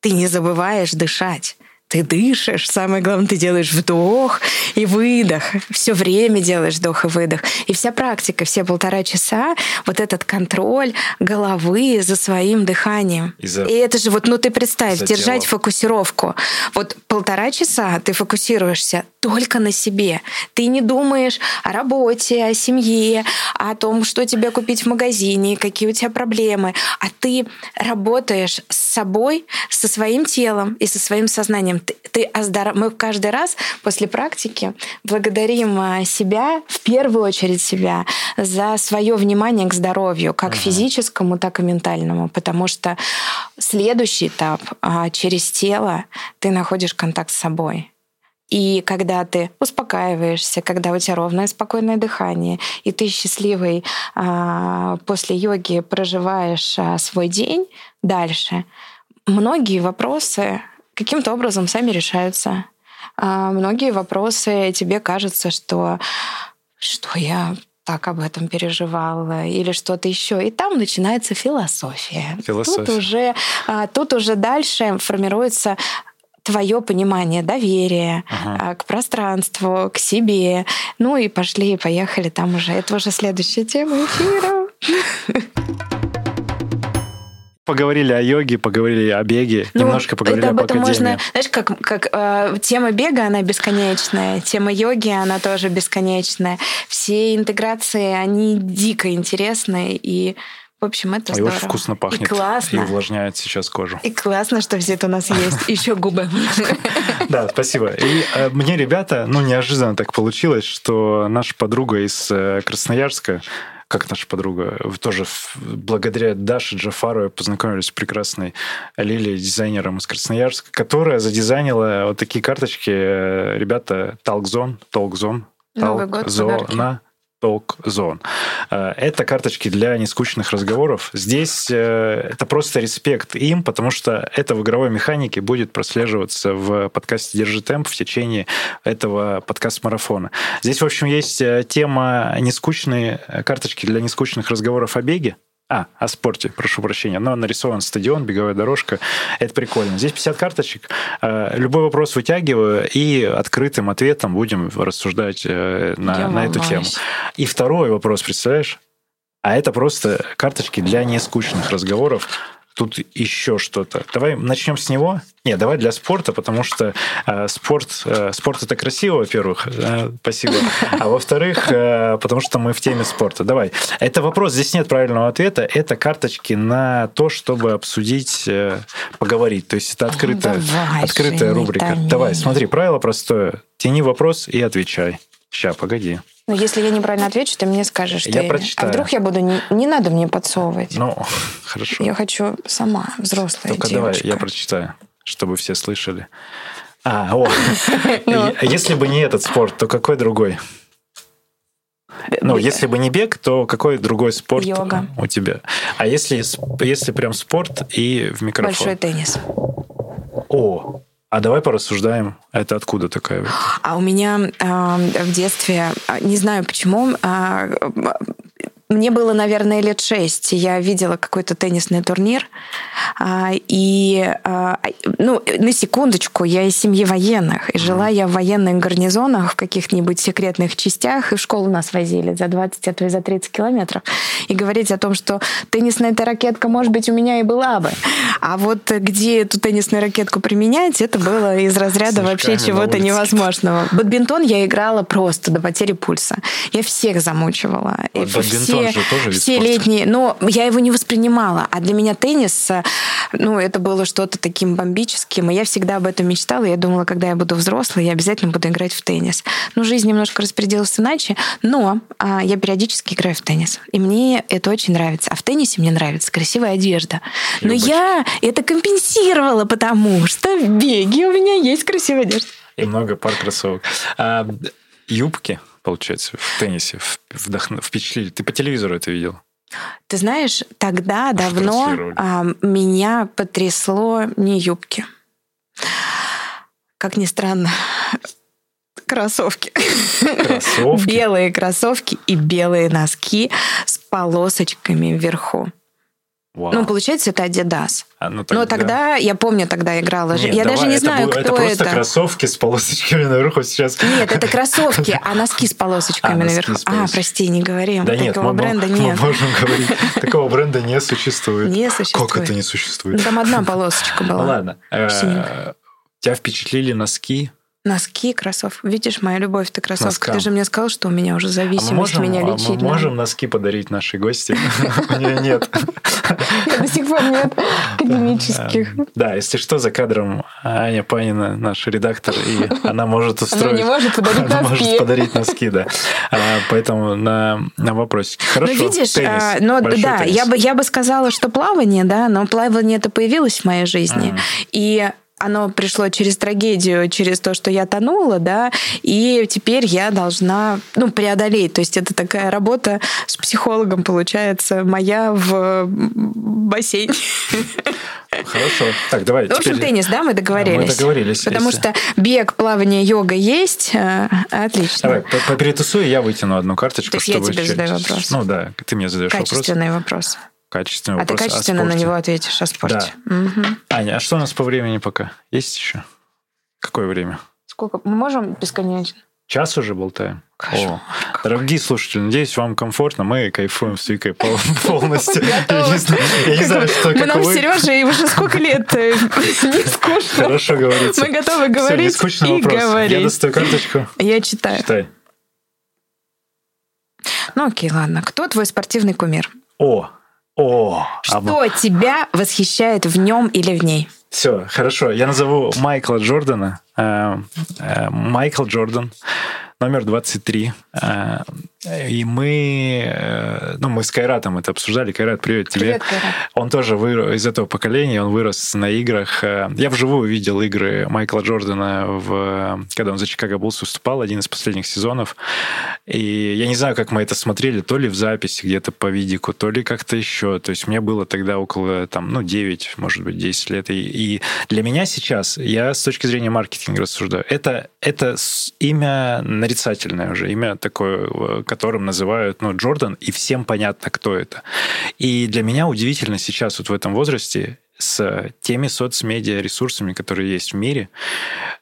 ты не забываешь дышать ты дышишь, самое главное, ты делаешь вдох и выдох. Все время делаешь вдох и выдох. И вся практика, все полтора часа, вот этот контроль головы за своим дыханием. И, за... и это же вот, ну ты представь, держать тело. фокусировку. Вот полтора часа ты фокусируешься только на себе. Ты не думаешь о работе, о семье, о том, что тебе купить в магазине, какие у тебя проблемы. А ты работаешь с собой, со своим телом и со своим сознанием ты, ты оздор... Мы каждый раз после практики благодарим а, себя, в первую очередь себя, за свое внимание к здоровью, как uh-huh. физическому, так и ментальному, потому что следующий этап а, через тело ты находишь контакт с собой. И когда ты успокаиваешься, когда у тебя ровное, спокойное дыхание, и ты счастливый а, после йоги проживаешь а, свой день дальше, многие вопросы каким-то образом сами решаются. А многие вопросы тебе кажется, что что я так об этом переживала или что-то еще. И там начинается философия. философия. Тут уже, а, тут уже дальше формируется твое понимание доверия ага. к пространству, к себе. Ну и пошли, и поехали. Там уже это уже следующая тема эфира. <laughs> Поговорили о йоге, поговорили о беге, ну, немножко поговорили об академии. Можно, знаешь, как, как э, тема бега, она бесконечная, тема йоги, она тоже бесконечная. Все интеграции, они дико интересные, и в общем, это а здорово. И очень вкусно пахнет. И классно. И увлажняет сейчас кожу. И классно, что все это у нас есть. <laughs> Еще губы. <laughs> Да, спасибо. И э, мне, ребята, ну, неожиданно так получилось, что наша подруга из э, Красноярска, как наша подруга, тоже благодаря Даше Джафаровой познакомились с прекрасной Лилией, дизайнером из Красноярска, которая задизайнила вот такие карточки. Э, ребята, Талкзон, Толкзон, Новый год, Зона, Talk Zone. Э, это карточки для нескучных разговоров. Здесь э, это просто респект им, потому что это в игровой механике будет прослеживаться в подкасте «Держи темп» в течение этого подкаст-марафона. Здесь, в общем, есть э, тема нескучные карточки для нескучных разговоров о беге. А, о спорте, прошу прощения. Но нарисован стадион, беговая дорожка. Это прикольно. Здесь 50 карточек. Э, любой вопрос вытягиваю и открытым ответом будем рассуждать э, на, на эту тему. И второй вопрос, представляешь? А это просто карточки для нескучных разговоров тут еще что-то. Давай начнем с него. Не, давай для спорта, потому что э, спорт, э, спорт это красиво, во-первых, э, спасибо. А во-вторых, э, потому что мы в теме спорта. Давай. Это вопрос, здесь нет правильного ответа. Это карточки на то, чтобы обсудить, э, поговорить. То есть это открытая, давай, открытая рубрика. Давай, смотри, правило простое. Тяни вопрос и отвечай. Сейчас, погоди. Но если я неправильно отвечу, ты мне скажешь, что я, я... прочитаю. А вдруг я буду... Не, не надо мне подсовывать. Ну, <laughs> хорошо. Я хочу сама, взрослая Только девушка. давай, я прочитаю, чтобы все слышали. А, о. <laughs> <laughs> Ну. Если бы не этот спорт, то какой другой? Ну, если бы не бег, то какой другой спорт Йога. у тебя? А если, если прям спорт и в микрофон? Большой теннис. О, а давай порассуждаем, это откуда такая? А у меня э, в детстве, а, не знаю почему, э, мне было, наверное, лет шесть. Я видела какой-то теннисный турнир. А, и, а, ну, на секундочку, я из семьи военных. И жила я в военных гарнизонах, в каких-нибудь секретных частях. И в школу нас возили за 20, а то и за 30 километров. И говорить о том, что теннисная эта ракетка, может быть, у меня и была бы. А вот где эту теннисную ракетку применять, это было из разряда вообще чего-то невозможного. Бадминтон я играла просто до потери пульса. Я всех замучивала. Вот бадминтон все, же тоже все летние. Но я его не воспринимала. А для меня теннис, ну, это было что-то таким бомбическим. И я всегда об этом мечтала. Я думала, когда я буду взрослой, я обязательно буду играть в теннис. Ну, жизнь немножко распределилась иначе, но а, я периодически играю в теннис. И мне это очень нравится. А в теннисе мне нравится красивая одежда. Но Любочь. я это компенсировала, потому что в беге у меня есть красивая одежда. И много пар кроссовок. А, юбки получается, в теннисе вдохну, впечатлили? Ты по телевизору это видел? Ты знаешь, тогда Аж давно а, меня потрясло не юбки. Как ни странно, кроссовки. Кроссовки? Белые кроссовки и белые носки с полосочками вверху. Вау. Ну, получается, это Adidas. А, ну, тогда... Но тогда, я помню, тогда играла. Нет, я давай, даже не знаю, было, кто это. Это просто кроссовки с полосочками наверху сейчас. Нет, это кроссовки, а носки с полосочками а, наверху. А, прости, не говорим. Да Такого нет, бренда мы, нет. Мы можем говорить. Такого бренда не существует. Не существует. Как это не существует? Ну, там одна полосочка была. Ну, ладно. Э, тебя впечатлили носки Носки, кроссовки. Видишь, моя любовь это кроссовки. Носкам. Ты же мне сказал, что у меня уже зависимость, а мы можем, меня лечить. А мы можем носки подарить нашей гости? <laughs> У нее нет. <laughs> До сих пор нет <laughs> академических. Да, если что, за кадром Аня Панина, наш редактор, и она может устроить... Она не может подарить носки. может подарить носки, да. А, поэтому на, на вопросики. Хорошо, Ну, видишь, а, но, да, я бы, я бы сказала, что плавание, да, но плавание это появилось в моей жизни. И оно пришло через трагедию, через то, что я тонула, да, и теперь я должна, ну, преодолеть. То есть это такая работа с психологом, получается, моя в бассейне. <laughs> Хорошо. Так, давай. В общем, теперь... теннис, да, мы договорились? Мы договорились. Потому если... что бег, плавание, йога есть. Э, отлично. Давай, поперетусуй, я вытяну одну карточку. То есть я тебе задаю вопрос. Ну да, ты мне задаешь вопрос. Качественный вопрос качественный а вопрос. А ты качественно на него ответишь о спорте. Да. Угу. Аня, а что у нас по времени пока? Есть еще? Какое время? Сколько? Мы можем бесконечно? Час уже болтаем. О, дорогие слушатели, надеюсь, вам комфортно. Мы кайфуем с Викой <laughs> полностью. Я не знаю, что Мы нам с Сережей уже сколько лет э, <laughs> не скучно. Хорошо говорится. Мы готовы говорить и говорить. Я достаю карточку. Я читаю. Читай. Ну окей, ладно. Кто твой спортивный кумир? О, о, что об... тебя восхищает в нем или в ней? Все, хорошо. Я назову Майкла Джордана. Э, э, Майкл Джордан, номер 23. И мы, э, ну, мы с Кайратом это обсуждали. Кайрат, привет тебе. Привет, Кайрат. Он тоже вырос из этого поколения, он вырос на играх. Э, я вживую видел игры Майкла Джордана, в, когда он за Чикаго Буллс выступал, один из последних сезонов. И я не знаю, как мы это смотрели, то ли в записи где-то по видику, то ли как-то еще. То есть мне было тогда около, там, ну, 9, может быть, 10 лет. И, и для меня сейчас, я с точки зрения маркетинга рассуждаю, это, это имя нарицательное уже, имя такое, которым называют ну, Джордан, и всем понятно, кто это. И для меня удивительно сейчас вот в этом возрасте с теми соцмедиа ресурсами, которые есть в мире,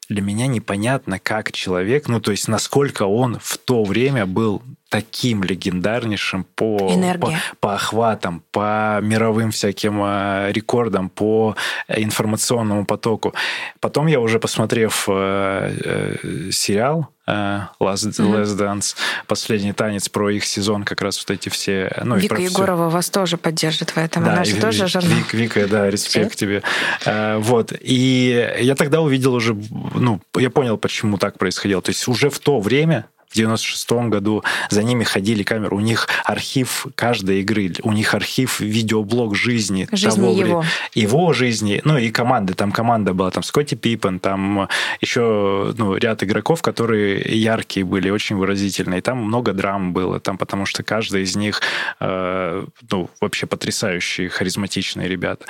для меня непонятно, как человек, ну то есть насколько он в то время был таким легендарнейшим по, по, по охватам, по мировым всяким э, рекордам, по информационному потоку. Потом я уже посмотрев э, э, сериал э, Last, mm-hmm. Last Dance, последний танец про их сезон, как раз вот эти все. Ну, Вика Егорова все... вас тоже поддержит в этом, да, она же тоже журнал. Вик, Вика, да, респект тебе. Э, вот. И я тогда увидел уже, ну, я понял, почему так происходило. То есть уже в то время в 96-м году за ними ходили камеры. У них архив каждой игры, у них архив видеоблог жизни. Жизни того, его. Его жизни, ну и команды. Там команда была, там Скотти Пиппен, там еще ну, ряд игроков, которые яркие были, очень выразительные. Там много драм было, там, потому что каждый из них э, ну, вообще потрясающие, харизматичные ребята.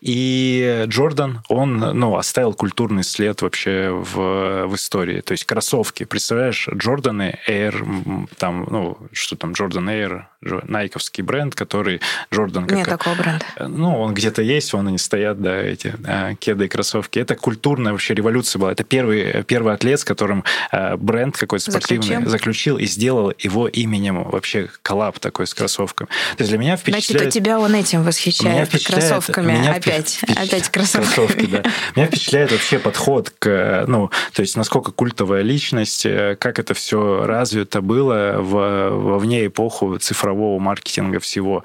И Джордан, он ну, оставил культурный след вообще в, в истории. То есть кроссовки. Представляешь, Джорданы Air, там, ну, что там, Джордан Air, найковский бренд, который Джордан... Нет такого бренда. Ну, он где-то есть, вон они стоят, да, эти а, кеды и кроссовки. Это культурная вообще революция была. Это первый, первый атлет, с которым а, бренд какой-то спортивный заключил. заключил и сделал его именем вообще коллаб такой с кроссовками. То есть для меня впечатляет... Значит, у тебя он этим восхищает, меня впечатляет кроссовками. Меня опять, впечатляет, опять кроссовки. кроссовки да. Меня впечатляет вообще подход к, ну, то есть насколько культовая личность, э, как это все развито было в, во вне эпоху цифрового маркетинга всего.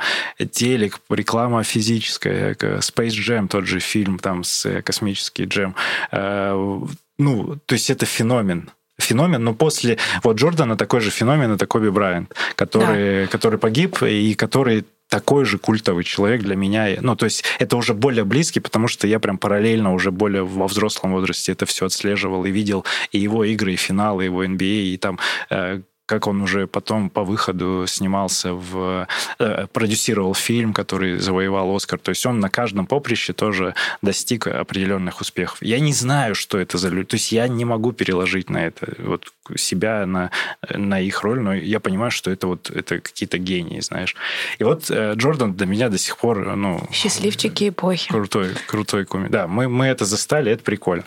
Телек, реклама физическая, Space Jam, тот же фильм там с э, космический джем. Э, ну, то есть это феномен феномен, но после вот Джордана такой же феномен, это Коби Брайант, который, да. который погиб и который такой же культовый человек для меня. Ну, то есть это уже более близкий, потому что я прям параллельно уже более во взрослом возрасте это все отслеживал и видел и его игры, и финалы, его NBA, а, и там э, как он уже потом по выходу снимался в... Э, продюсировал фильм, который завоевал Оскар. То есть он на каждом поприще тоже достиг определенных успехов. Я не знаю, что это за люди. То есть я не могу переложить на это вот себя, на, на их роль, но я понимаю, что это вот это какие-то гении, знаешь. И вот э, Джордан для меня до сих пор, ну... Счастливчики эпохи. Крутой, крутой комик. Да, мы, мы это застали, это прикольно.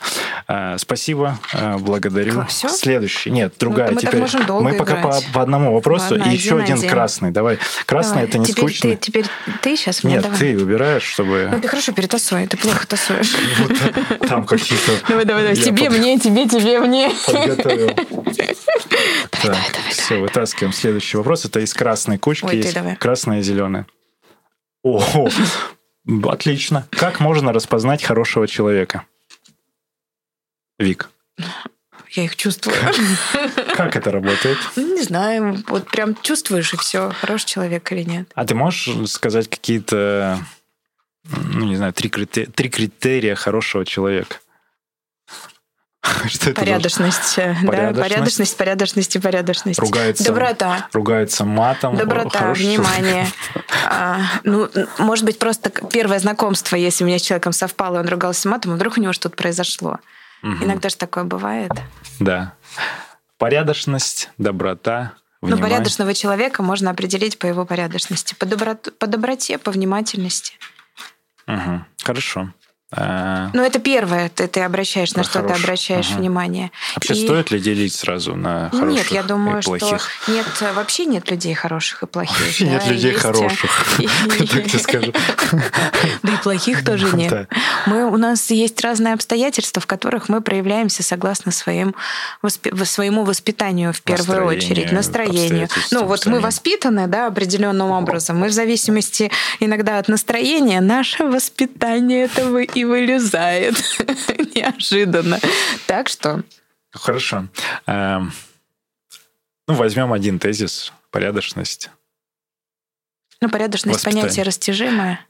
Э, спасибо, э, благодарю. Все? Следующий. Нет, другая. Ну, мы теперь. можем долго мы пока по, по одному вопросу. Ладно, и еще один, один красный. Давай. Красный давай. это не теперь скучно. Ты, теперь ты сейчас мне Нет, давай. ты выбираешь, чтобы... Ну ты хорошо перетасуй, ты плохо тасуешь. Там какие-то... Давай, давай, давай. Тебе, мне, тебе, тебе, мне. Подготовил. <laughs> Давай, давай, давай. Все, вытаскиваем следующий вопрос. Это из красной кучки. есть красная и зеленая. О, <laughs> отлично. Как можно распознать хорошего человека? Вик. Я их чувствую. Как <laughs> это работает? Не знаю. Вот прям чувствуешь, и все, хороший человек или нет. А ты можешь сказать какие-то, ну, не знаю, три критерия, три критерия хорошего человека? <laughs> Что порядочность, это порядочность, да, порядочность, порядочность и порядочность. Ругается, Доброта. Ругается матом. Доброта, внимание. <laughs> А, ну, может быть, просто первое знакомство, если у меня с человеком совпало, он ругался матом, а вдруг у него что-то произошло. Угу. Иногда же такое бывает. Да. Порядочность, доброта, Внимание. Но порядочного человека можно определить по его порядочности, по, доброт... по доброте, по внимательности. Угу. Хорошо. А, ну, это первое, ты, ты обращаешь, на что хорош. ты обращаешь ага. внимание. Вообще и... стоит ли делить сразу на хороших Нет, я думаю, и плохих? что нет, вообще нет людей хороших и плохих. Вообще да, нет людей есть... Э, хороших, <laughs> так тебе скажу. <laughs> Да и плохих тоже нет. Мы, у нас есть разные обстоятельства, в которых мы проявляемся согласно своим, своему воспитанию в первую очередь, настроению. Ну, вот мы воспитаны да, определенным образом. Мы в зависимости иногда от настроения, наше воспитание этого и вылезает <laughs> неожиданно. Так что... Хорошо. Эм, ну, возьмем один тезис. Порядочность. Ну, порядочность понятие растяжимое.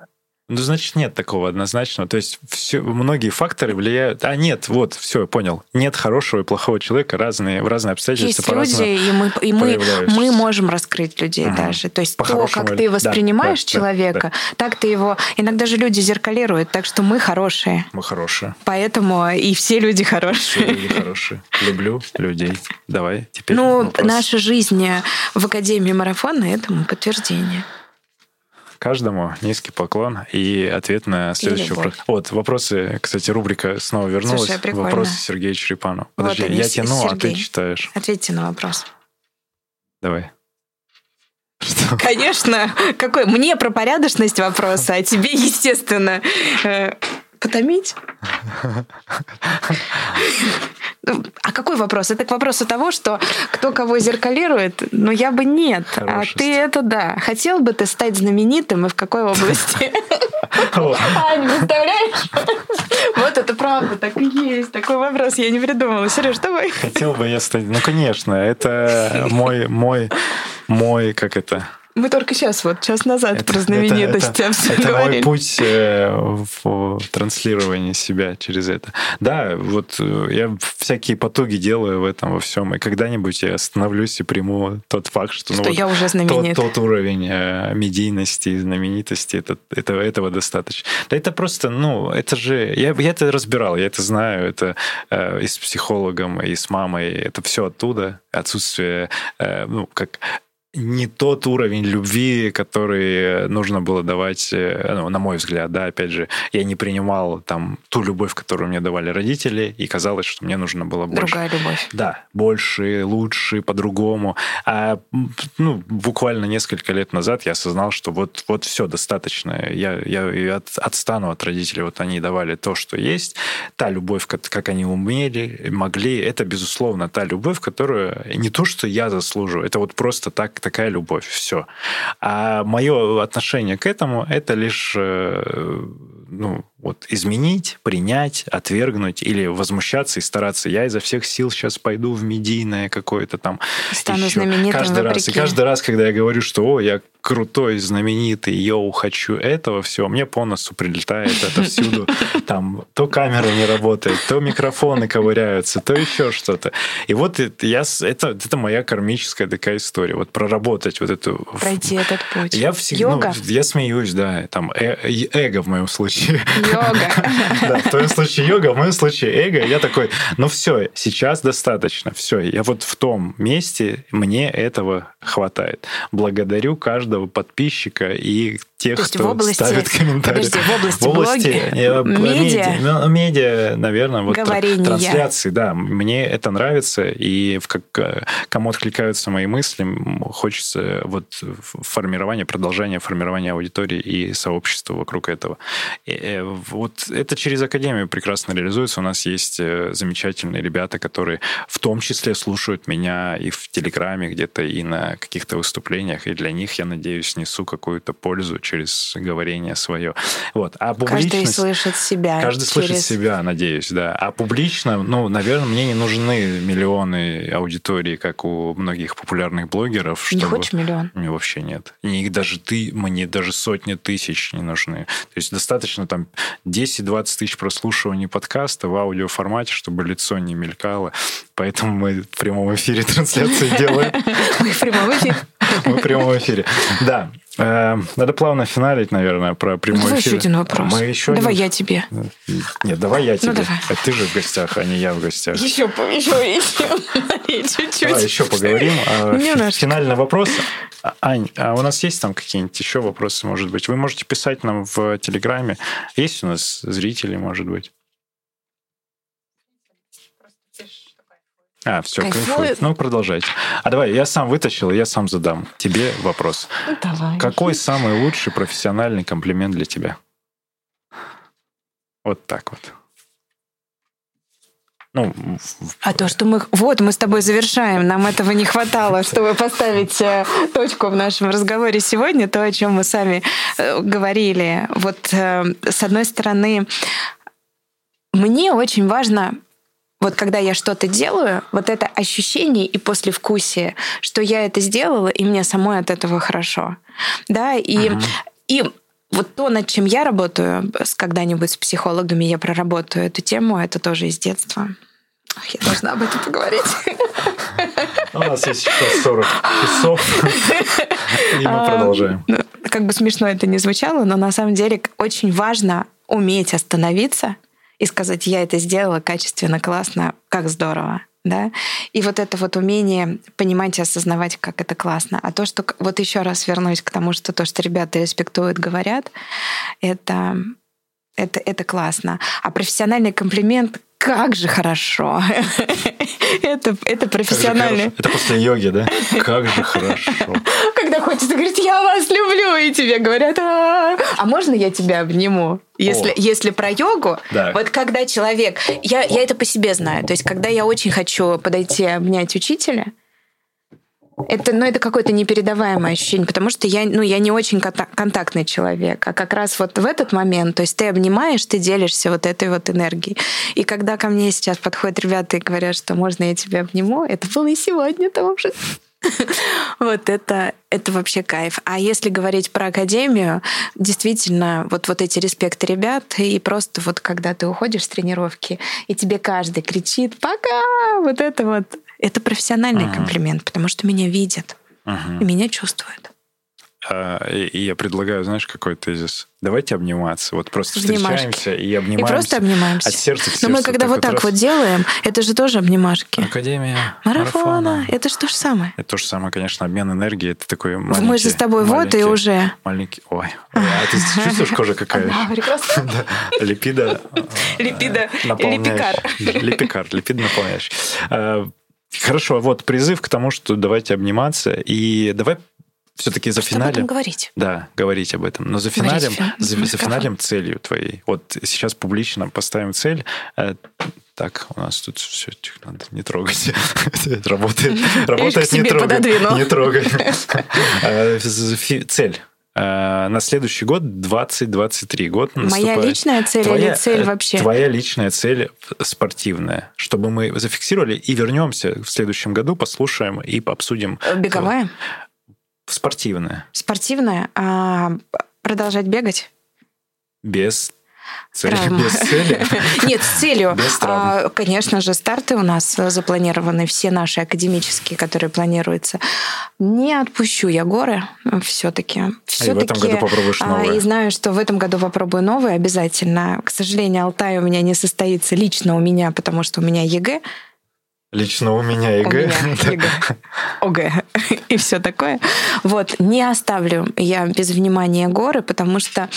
Ну, значит, нет такого однозначного. То есть все, многие факторы влияют. А нет, вот, все, я понял. Нет хорошего и плохого человека, разные, в разные обстоятельства Есть люди, и мы, и мы, мы можем раскрыть людей угу. даже. То есть то, как ты воспринимаешь да, человека, да, да. так ты его... Иногда же люди зеркалируют, так что мы хорошие. Мы хорошие. Поэтому и все люди хорошие. Все люди хорошие. Люблю людей. Давай, теперь Ну, вопрос. наша жизнь в Академии марафона этому подтверждение каждому низкий поклон и ответ на следующий вопрос. Вот, вопросы, кстати, рубрика снова вернулась. Слушай, вопросы Сергея Черепанова. Подожди, вот они, я тяну, Сергей. а ты читаешь. Ответьте на вопрос. Давай. <laughs> Что? Конечно. Какой? Мне про порядочность вопроса, а тебе, естественно, э, потомить? А какой вопрос? Это к вопросу того, что кто кого зеркалирует? Ну, я бы нет. А ты это да. Хотел бы ты стать знаменитым и в какой области? Ань, представляешь? Вот это правда, так и есть. Такой вопрос я не придумала. Сереж, давай. Хотел бы я стать... Ну, конечно, это мой, мой, мой, как это, мы только сейчас, вот час назад это, про знаменитости это, это, это мой путь э, в транслировании себя через это. Да, вот э, я всякие потуги делаю в этом во всем, и когда-нибудь я остановлюсь и приму тот факт, что, ну, что ну, я уже знаменит. Тот, тот уровень э, медийности и знаменитости, это, это, этого достаточно. Да это просто, ну, это же... Я, я это разбирал, я это знаю, это э, и с психологом, и с мамой, это все оттуда, отсутствие, э, ну, как не тот уровень любви, который нужно было давать, э, ну, на мой взгляд, да, опять же, я не принимал там ту любовь, которую мне давали родители, и казалось, что мне нужно было больше. Другая любовь. Да, больше, лучше, по-другому. А ну, буквально несколько лет назад я осознал, что вот, вот все достаточно. Я, я, я отстану от родителей. Вот они давали то, что есть. Та любовь, как, как они умели, могли, это, безусловно, та любовь, которую не то, что я заслуживаю, это вот просто так такая любовь, все. А мое отношение к этому это лишь э, ну, вот изменить, принять, отвергнуть или возмущаться и стараться. Я изо всех сил сейчас пойду в медийное какое-то там. Стану еще. знаменитым каждый вопреки. раз. И каждый раз, когда я говорю, что о, я крутой, знаменитый, йоу, хочу этого, все, мне по носу прилетает это всюду. <laughs> Там то камера не работает, то микрофоны ковыряются, то еще что-то. И вот я, это, это моя кармическая такая история. Вот проработать вот эту... Пройти этот путь. Я всегда, Ну, я смеюсь, да, там э, эго в моем случае. Йога. <laughs> Да, в твоем случае йога, в моем случае эго. Я такой, ну все, сейчас достаточно, все, я вот в том месте, мне этого хватает. Благодарю каждого подписчика и тех, кто области, ставит комментарии. Подожди, в области, в области блоги, медиа, медиа, медиа, наверное, вот Говорение. трансляции, да, мне это нравится, и в как, кому откликаются мои мысли, хочется вот формирования, продолжения формирования аудитории и сообщества вокруг этого. И, э, вот это через Академию прекрасно реализуется. У нас есть э, замечательные ребята, которые в том числе слушают меня и в Телеграме где-то, и на каких-то выступлениях, и для них, я надеюсь, несу какую-то пользу через говорение свое. Вот. А. Каждый слышит себя. Каждый через... слышит себя, надеюсь, да. А публично, ну, наверное, мне не нужны миллионы аудитории, как у многих популярных блогеров. Чтобы... Не хочешь миллион? Мне вообще нет. И даже ты, мне даже сотни тысяч не нужны. То есть достаточно там 10-20 тысяч прослушиваний подкаста в аудиоформате, чтобы лицо не мелькало. Поэтому мы в прямом эфире трансляции делаем. <laughs> Мы в прямом эфире. Мы в прямом эфире. Да. Э, надо плавно финалить, наверное, про прямой давай эфир. еще один вопрос. Мы еще давай один... я тебе. Нет, давай я ну, тебе. Ну, давай. А ты же в гостях, а не я в гостях. Еще, еще, еще. Чуть-чуть. Давай еще поговорим. А, финальный вопрос. А, Ань, а у нас есть там какие-нибудь еще вопросы, может быть? Вы можете писать нам в Телеграме. Есть у нас зрители, может быть? А, все, кайфует. Ну, продолжайте. А давай, я сам вытащил, я сам задам тебе вопрос. Ну, давай. Какой самый лучший профессиональный комплимент для тебя? Вот так вот. Ну, а то, что мы... Вот, мы с тобой завершаем. Нам этого не хватало, чтобы поставить э, точку в нашем разговоре сегодня, то, о чем мы сами э, говорили. Вот, э, с одной стороны, мне очень важно вот когда я что-то делаю, вот это ощущение и послевкусие, что я это сделала, и мне самой от этого хорошо. Да, и, uh-huh. и вот то, над чем я работаю, когда-нибудь с психологами я проработаю эту тему, это тоже из детства. Я должна об этом поговорить. У нас есть еще 40 часов, и мы а, продолжаем. Ну, как бы смешно это не звучало, но на самом деле очень важно уметь остановиться и сказать, я это сделала качественно, классно, как здорово. Да? И вот это вот умение понимать и осознавать, как это классно. А то, что вот еще раз вернусь к тому, что то, что ребята респектуют, говорят, это это, это классно. А профессиональный комплимент как же хорошо. <laughs> это, это профессионально. Это после йоги, да? Как же хорошо. Когда хочется говорить, я вас люблю, и тебе говорят, а, а можно я тебя обниму? Если, если про йогу, да. вот когда человек, я, я это по себе знаю, то есть когда я очень хочу подойти обнять учителя, Это, ну, это какое-то непередаваемое ощущение, потому что я, ну, я не очень контактный человек, а как раз вот в этот момент, то есть ты обнимаешь, ты делишься вот этой вот энергией. И когда ко мне сейчас подходят ребята и говорят, что можно я тебя обниму, это было и сегодня тоже. <laughs> Вот это, это вообще кайф. А если говорить про академию, действительно, вот, вот эти респекты ребят, и просто вот когда ты уходишь с тренировки, и тебе каждый кричит «пока!» Вот это вот, это профессиональный uh-huh. комплимент, потому что меня видят, uh-huh. и меня чувствуют. А, и я предлагаю, знаешь, какой тезис? Давайте обниматься. Вот просто Обнимашки. встречаемся и обнимаемся. И просто обнимаемся. От сердца к сердцу. Но мы когда вот так раз... вот делаем, это же тоже обнимашки. Академия марафона. марафона. Это же то же самое. Это то же самое, конечно, обмен энергией. Это такой маленький... Мы же с тобой вот и уже. Маленький... Ой. А ты <laughs> чувствуешь кожа какая? <laughs> Да, прекрасно. Липида... Липида. Липикар. Липикар. Липид наполняющий. А, хорошо, вот призыв к тому, что давайте обниматься. И давай все-таки за финалем... Об этом говорить. Да, говорить об этом. Но за финалем, за, за финалем целью твоей. Вот сейчас публично поставим цель. Э, так, у нас тут все надо не трогать. <laughs> Работает, работает не трогай. Не трогай. <laughs> Э, цель э, на следующий год 2023 год Моя личная цель твоя, или цель вообще? Твоя личная цель спортивная, чтобы мы зафиксировали и вернемся в следующем году, послушаем и обсудим. Беговая? Спортивная. Спортивная. А продолжать бегать? Без Цели, <laughs> без цели? <laughs> Нет, с целью. А, конечно же, старты у нас запланированы, все наши академические, которые планируются. Не отпущу я горы все-таки. все и в этом году попробуешь а, новые. И знаю, что в этом году попробую новые обязательно. К сожалению, Алтай у меня не состоится лично у меня, потому что у меня ЕГЭ. Лично у меня ЕГЭ. У меня <laughs> ЕГЭ. ОГЭ <laughs> и все такое. Вот, не оставлю я без внимания горы, потому что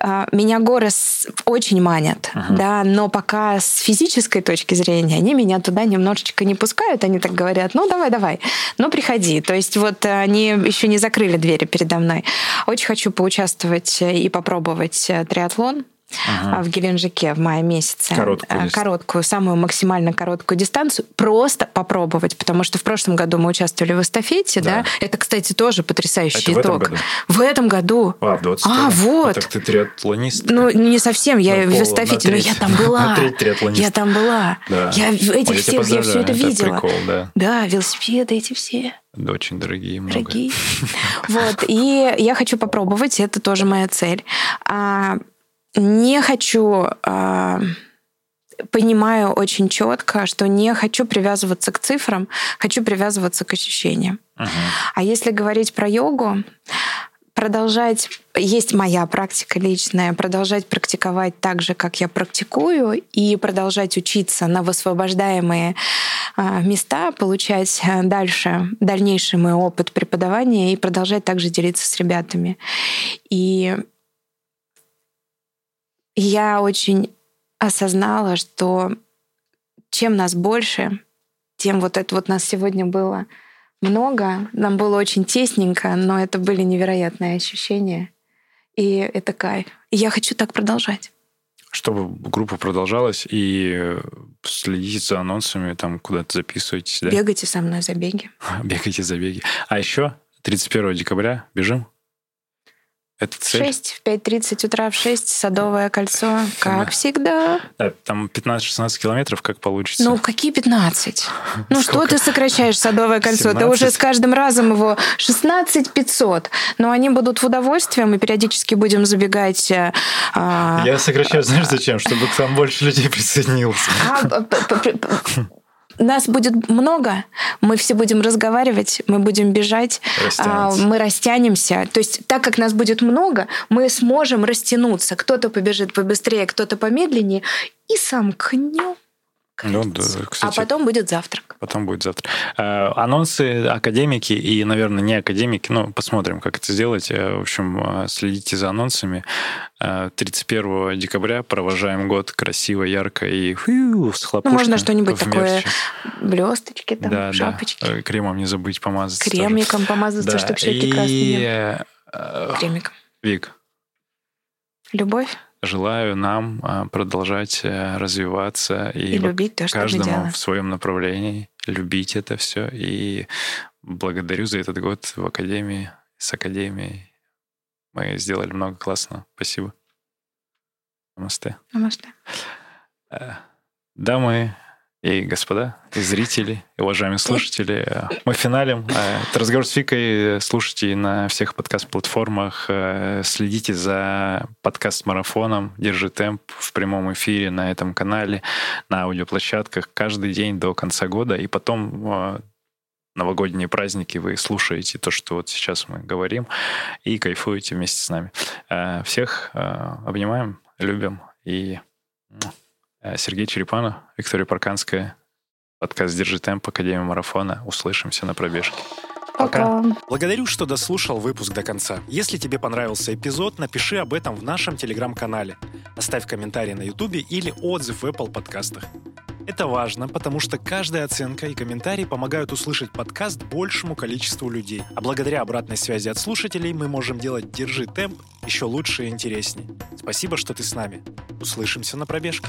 э, меня горы с, очень манят, uh-huh. да, но пока с физической точки зрения они меня туда немножечко не пускают, они так говорят, ну давай, давай, ну приходи. То есть вот они еще не закрыли двери передо мной. Очень хочу поучаствовать и попробовать э, триатлон ага. в Геленджике в мае месяце. Короткую, э, короткую, самую максимально короткую дистанцию. Просто попробовать, потому что в прошлом году мы участвовали в эстафете, да. да? Это, кстати, тоже потрясающий Это итог. В этом году. В этом году. А, в 20 А, вот. А, так ты триатлонист. Ну, не совсем, я в эстафете, но я там <laughs> была. Я там была. Да. Я эти Ой, все, я, я все это, это видела. Прикол, да. да, велосипеды эти все. Да, очень дорогие, много. Дорогие. <laughs> Вот, и я хочу попробовать, это тоже моя цель. А не хочу а, понимаю очень четко, что не хочу привязываться к цифрам, хочу привязываться к ощущениям. Uh-huh. А если говорить про йогу, продолжать, есть моя практика личная, продолжать практиковать так же, как я практикую, и продолжать учиться на высвобождаемые а, места, получать дальше, дальнейший мой опыт преподавания и продолжать также делиться с ребятами. И я очень осознала, что чем нас больше, тем вот это вот нас сегодня было много. Нам было очень тесненько, но это были невероятные ощущения. И это кайф. И я хочу так продолжать. Чтобы группа продолжалась, и следите за анонсами, там куда-то записывайтесь. Да? Бегайте со мной за беги. <laughs> Бегайте за беги. А еще 31 декабря бежим? Это цель? 6, в 5.30 утра в 6, Садовое кольцо, как всегда. Да, там 15-16 километров, как получится. Ну, какие 15? Ну, что ты сокращаешь Садовое кольцо? 17? Ты уже с каждым разом его 16 500. Но они будут в удовольствие, мы периодически будем забегать. А... Я сокращаю, знаешь, зачем? Чтобы к нам больше людей присоединилось. Нас будет много, мы все будем разговаривать, мы будем бежать, а, мы растянемся. То есть так как нас будет много, мы сможем растянуться. Кто-то побежит побыстрее, кто-то помедленнее, и сомкнем ну, да, кстати, а потом будет завтрак. Потом будет завтрак. Э, анонсы академики и, наверное, не академики. Ну, посмотрим, как это сделать. Э, в общем, э, следите за анонсами. 31 декабря провожаем год красиво, ярко и фью, с хлопушкой. Ну, можно что-нибудь такое, блесточки, там, да, шапочки. Да. Кремом не забыть помазаться. Кремиком тоже. помазаться, да. чтобы щеки и... красные. Кремиком. Вик. Любовь? Желаю нам а, продолжать э, развиваться и, и любить то, что каждому в своем направлении любить это все и благодарю за этот год в Академии, с Академией. Мы сделали много классного. Спасибо. Намасте. Намасте. Э, дамы и господа, и зрители, и уважаемые слушатели, э, мы финалем. Э, это разговор с Викой. Слушайте на всех подкаст-платформах. Следите за подкаст-марафоном «Держи темп» в прямом эфире на этом канале, на аудиоплощадках каждый день до конца года. И потом новогодние праздники вы слушаете то, что вот сейчас мы говорим, и кайфуете вместе с нами. Всех обнимаем, любим и Э, Сергей Черепанов, Виктория Парканская, подкаст «Держи темп», Академия марафона. Услышимся на пробежке. Пока. Благодарю, что дослушал выпуск до конца. Если тебе понравился эпизод, напиши об этом в нашем телеграм-канале. Оставь комментарий на ютубе или отзыв в Apple подкастах. Это важно, потому что каждая оценка и комментарий помогают услышать подкаст большему количеству людей. А благодаря обратной связи от слушателей мы можем делать «Держи темп» еще лучше и интереснее. Спасибо, что ты с нами. Услышимся на пробежке.